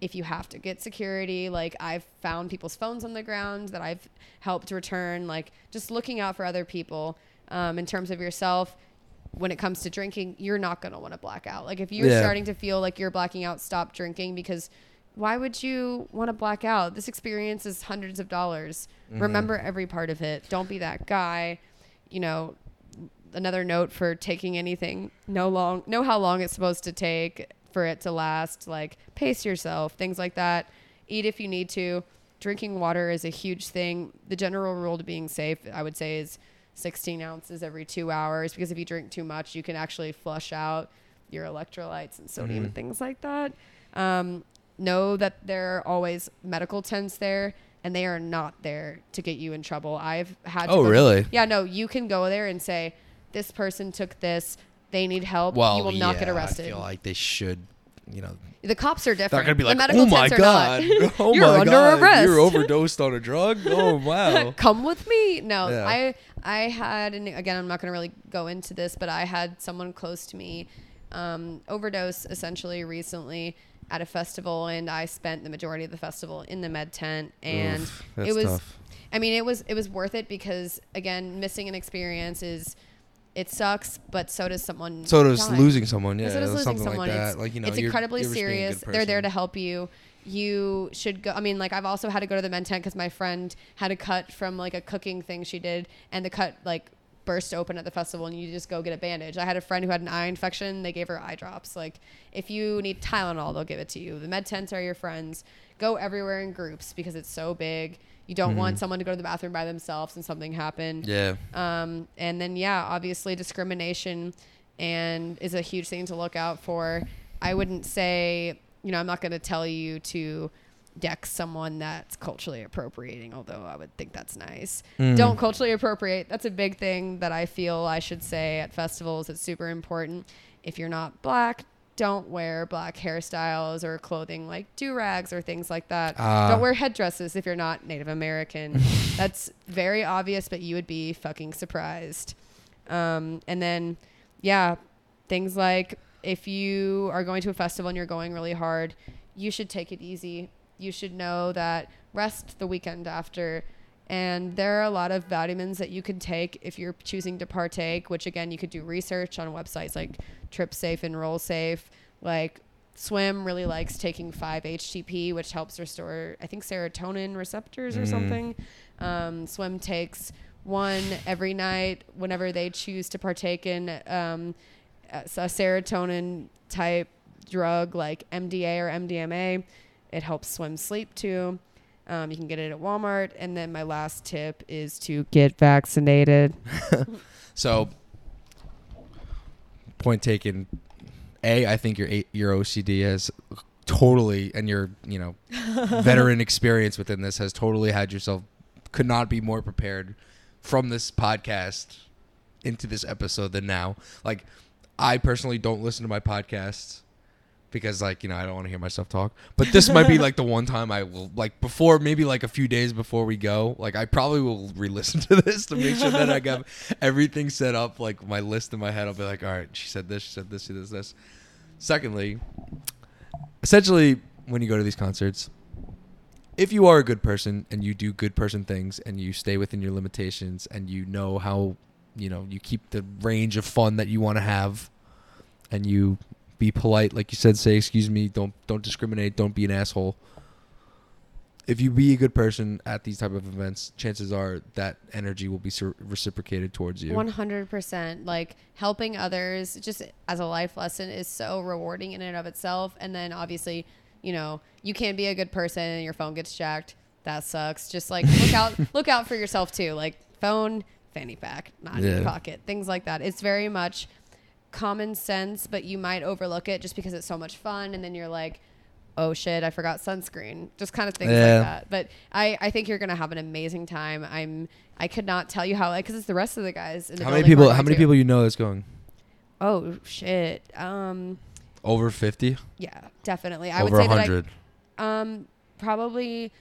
S4: If you have to get security, like I've found people's phones on the ground that I've helped return, like just looking out for other people. um, in terms of yourself. When it comes to drinking, you're not gonna want to black out. Like if you're
S1: Yeah.
S4: starting to feel like you're blacking out, stop drinking because why would you want to black out? This experience is hundreds of dollars.
S1: Mm-hmm.
S4: Remember every part of it. Don't be that guy. You know, another note for taking anything no long know how long it's supposed to take for it to last like pace yourself things like that. Eat if you need to. Drinking water is a huge thing. The general rule to being safe i would say is 16 ounces every two hours because if you drink too much you can actually flush out your electrolytes and sodium and things like that. Um, know that there are always medical tents there and they are not there to get you in trouble. I've had
S1: Oh, really?
S4: yeah, no, you can go there and say, this person took this. They need help.
S1: Well,
S4: you will not get arrested.
S1: I feel like they should, you know,
S4: the cops are different.
S1: they're gonna be
S4: The
S1: like,
S4: medical
S1: "Oh my god, (laughs) oh
S4: You're
S1: my
S4: under
S1: god,
S4: arrest.
S1: you're (laughs) overdosed on a drug." Oh wow. (laughs)
S4: Come with me. No,
S1: Yeah.
S4: I I had and again I'm not going to really go into this, but I had someone close to me um, overdose essentially recently at a festival, and I spent the majority of the festival in the med tent, and
S1: Oof,
S4: it was.
S1: tough.
S4: I mean, it was it was worth it because again, missing an experience is. It sucks, but so does someone.
S1: So does
S4: die.
S1: losing someone, yeah,
S4: so does losing
S1: something
S4: someone.
S1: like that.
S4: It's,
S1: like you know,
S4: it's
S1: you're-
S4: incredibly
S1: you're a
S4: serious. They're there to help you. You should go. I mean, like I've also had to go to the med tent because my friend had a cut from like a cooking thing she did, and the cut like burst open at the festival, and you just go get a bandage. I had a friend who had an eye infection. They gave her eye drops. Like if you need Tylenol, they'll give it to you. The med tents are your friends. Go everywhere in groups because it's so big. You don't want someone to go to the bathroom by themselves and something happened.
S1: Yeah.
S4: Um, and then yeah, obviously discrimination and is a huge thing to look out for. I wouldn't say, you know, I'm not going to tell you to deck someone that's culturally appropriating, although I would think that's nice. Don't culturally appropriate. That's a big thing that I feel I should say at festivals. It's super important. If you're not black, don't wear black hairstyles or clothing like do rags or things like that.
S1: Ah.
S4: don't wear headdresses if you're not Native American. (laughs) That's very obvious, but you would be fucking surprised. Um, and then, yeah, things like if you are going to a festival and you're going really hard, you should take it easy. You should know that rest the weekend after. And there are a lot of vitamins that you can take if you're choosing to partake, which again, you could do research on websites like TripSafe and RollSafe. Like Swim really likes taking 5-HTP, which helps restore, I think, serotonin receptors or something. Um, Swim takes one every night whenever they choose to partake in um, a serotonin type drug like MDA or MDMA. It helps Swim sleep too. Um, you can get it at Walmart. And then my last tip is to get vaccinated. (laughs)
S1: So, point taken. A, I think your your OCD has totally, and your you know (laughs) veteran experience within this has totally had yourself could not be more prepared from this podcast into this episode than now. Like, I personally don't listen to my podcasts because like you know I don't want to hear myself talk. But this might be like the one time I will like before maybe like a few days before we go. Like I probably will re-listen (laughs) to this to make sure that I got (laughs) everything set up. Like my list in my head, I'll be like, all right, she said this, she said this, she said this, this. Secondly, essentially when you go to these concerts, if you are a good person and you do good person things and you stay within your limitations and you know how you know you keep the range of fun that you want to have and you be polite like you said say excuse me don't don't discriminate don't be an asshole. If you be a good person at these type of events chances are that energy will be reciprocated towards you.
S4: 100% like helping others just as a life lesson is so rewarding in and of itself. And then obviously you know you can be a good person and your phone gets jacked. That sucks. Just like look out (laughs) look out for yourself too. Like phone fanny pack not in your pocket things like that. It's very much common sense but you might overlook it just because it's so much fun and then you're like oh shit i forgot sunscreen. Just kind of things
S1: Yeah.
S4: like that. But i i think you're gonna have an amazing time. I'm i could not tell you how because it's the rest of the guys in the
S1: how many people how many
S4: to.
S1: people you know that's going?
S4: Oh shit um
S1: over 50
S4: yeah definitely. I
S1: over
S4: would say
S1: 100
S4: that I, um probably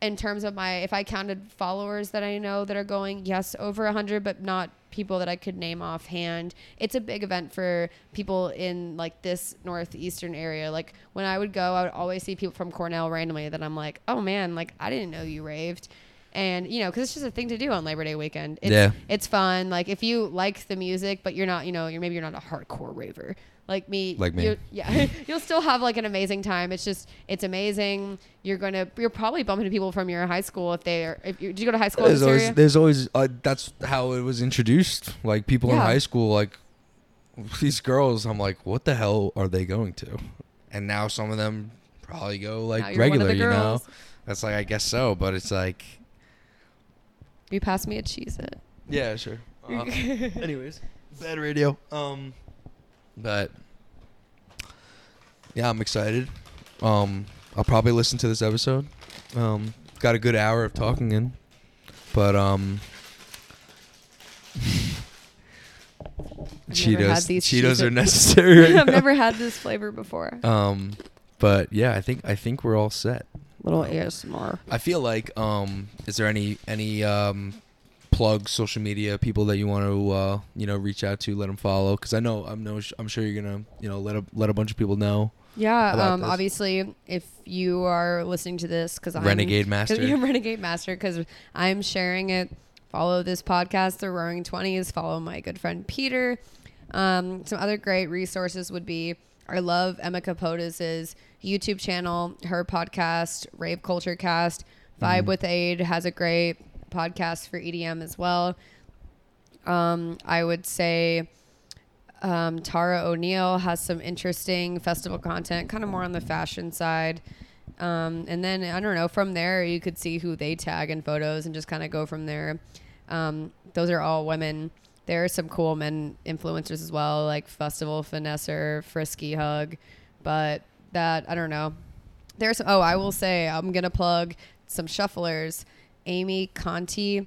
S4: in terms of my if i counted followers that i know that are going yes over 100 but not people that i could name offhand. It's a big event for people in like this northeastern area. Like when i would go i would always see people from cornell randomly that i'm like oh man like i didn't know you raved and you know, because it's just a thing to do on Labor Day weekend. It's,
S1: Yeah.
S4: it's fun. Like if you like the music, but you're not, you know, you're maybe you're not a hardcore raver like me.
S1: Like me.
S4: yeah, (laughs) you'll still have like an amazing time. It's just it's amazing. You're gonna you're probably bumping into people from your high school if they are. If you, did you go to high school
S1: There's always, there's always uh, that's how it was introduced. Like people in high school, like (laughs) these girls. I'm like, what the hell are they going to? And now some of them probably go like
S4: you're one of
S1: regular. You know, that's like I guess so. But it's like,
S4: You passed me a cheese it.
S1: yeah, sure. Uh, (laughs) anyways, bad radio. Um, but yeah, I'm excited. Um, I'll probably listen to this episode. Um, got a good hour of talking in, but um, Cheetos,
S4: these
S1: Cheetos are necessary. Right (laughs)
S4: I've
S1: now.
S4: never had this flavor before.
S1: Um, but yeah, I think I think we're all set.
S4: Little ASMR.
S1: I feel like um, is there any any um plug social media people that you want to uh you know reach out to let them follow because I know I'm no I'm sure you're gonna you know let a let a bunch of people know
S4: Yeah, um, obviously, if you are listening to this, because I'm
S1: Renegade (laughs) Master.
S4: Yeah, Renegade Master, because I'm sharing it. Follow this podcast, The Roaring Twenties. Follow my good friend Peter. Um, some other great resources would be I love Emma Capotes' YouTube channel, her podcast, Rave Culture Cast. Vibe with Aid has a great podcast for EDM as well. Um, I would say um, Tara O'Neill has some interesting festival content, kind of more on the fashion side. Um, and then I don't know. From there, you could see who they tag in photos and just kind of go from there. Um, those are all women. There are some cool men influencers as well, like Festival Finesser, Frisky Hug, but that I don't know. There's oh, I will say I'm gonna plug some shufflers. Amy Conte,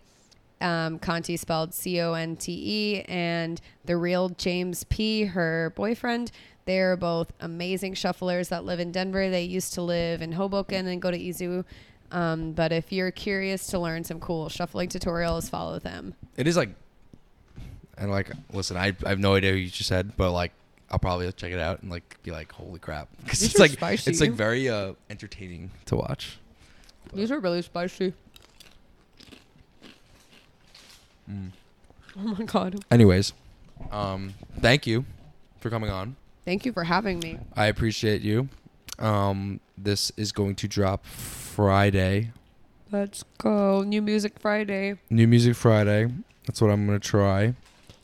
S4: um, Conte spelled C O N T E, and the real James P, her boyfriend. They're both amazing shufflers that live in Denver. They used to live in Hoboken and go to EZoo. Um, but if you're curious to learn some cool shuffling tutorials, follow them.
S1: it is like and like listen I, I have no idea what you just said but like I'll probably check it out and like be like holy crap (laughs) because
S4: These
S1: it's
S4: are
S1: like
S4: spicy.
S1: it's like very uh entertaining to watch.
S4: These are really spicy.
S1: Mm. (laughs)
S4: Oh my god!
S1: Anyways, um, thank you for coming on.
S4: Thank you for having me.
S1: I appreciate you. Um, this is going to drop Friday.
S4: Let's go. New Music Friday.
S1: New Music Friday. That's what I'm gonna try.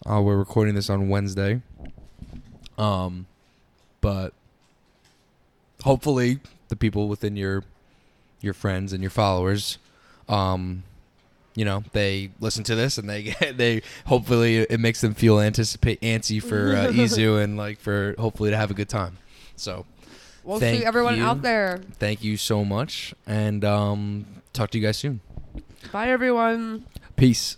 S1: Uh, we're recording this on Wednesday. Um, but hopefully the people within your your friends and your followers, um, you know, they listen to this and they (laughs) get they hopefully it makes them feel anticipate antsy for uh, (laughs) EZoo and like for hopefully to have a good time. So
S4: We'll
S1: Thank
S4: see everyone
S1: you.
S4: out there.
S1: thank you so much and um, talk to you guys soon.
S4: Bye, everyone.
S1: Peace.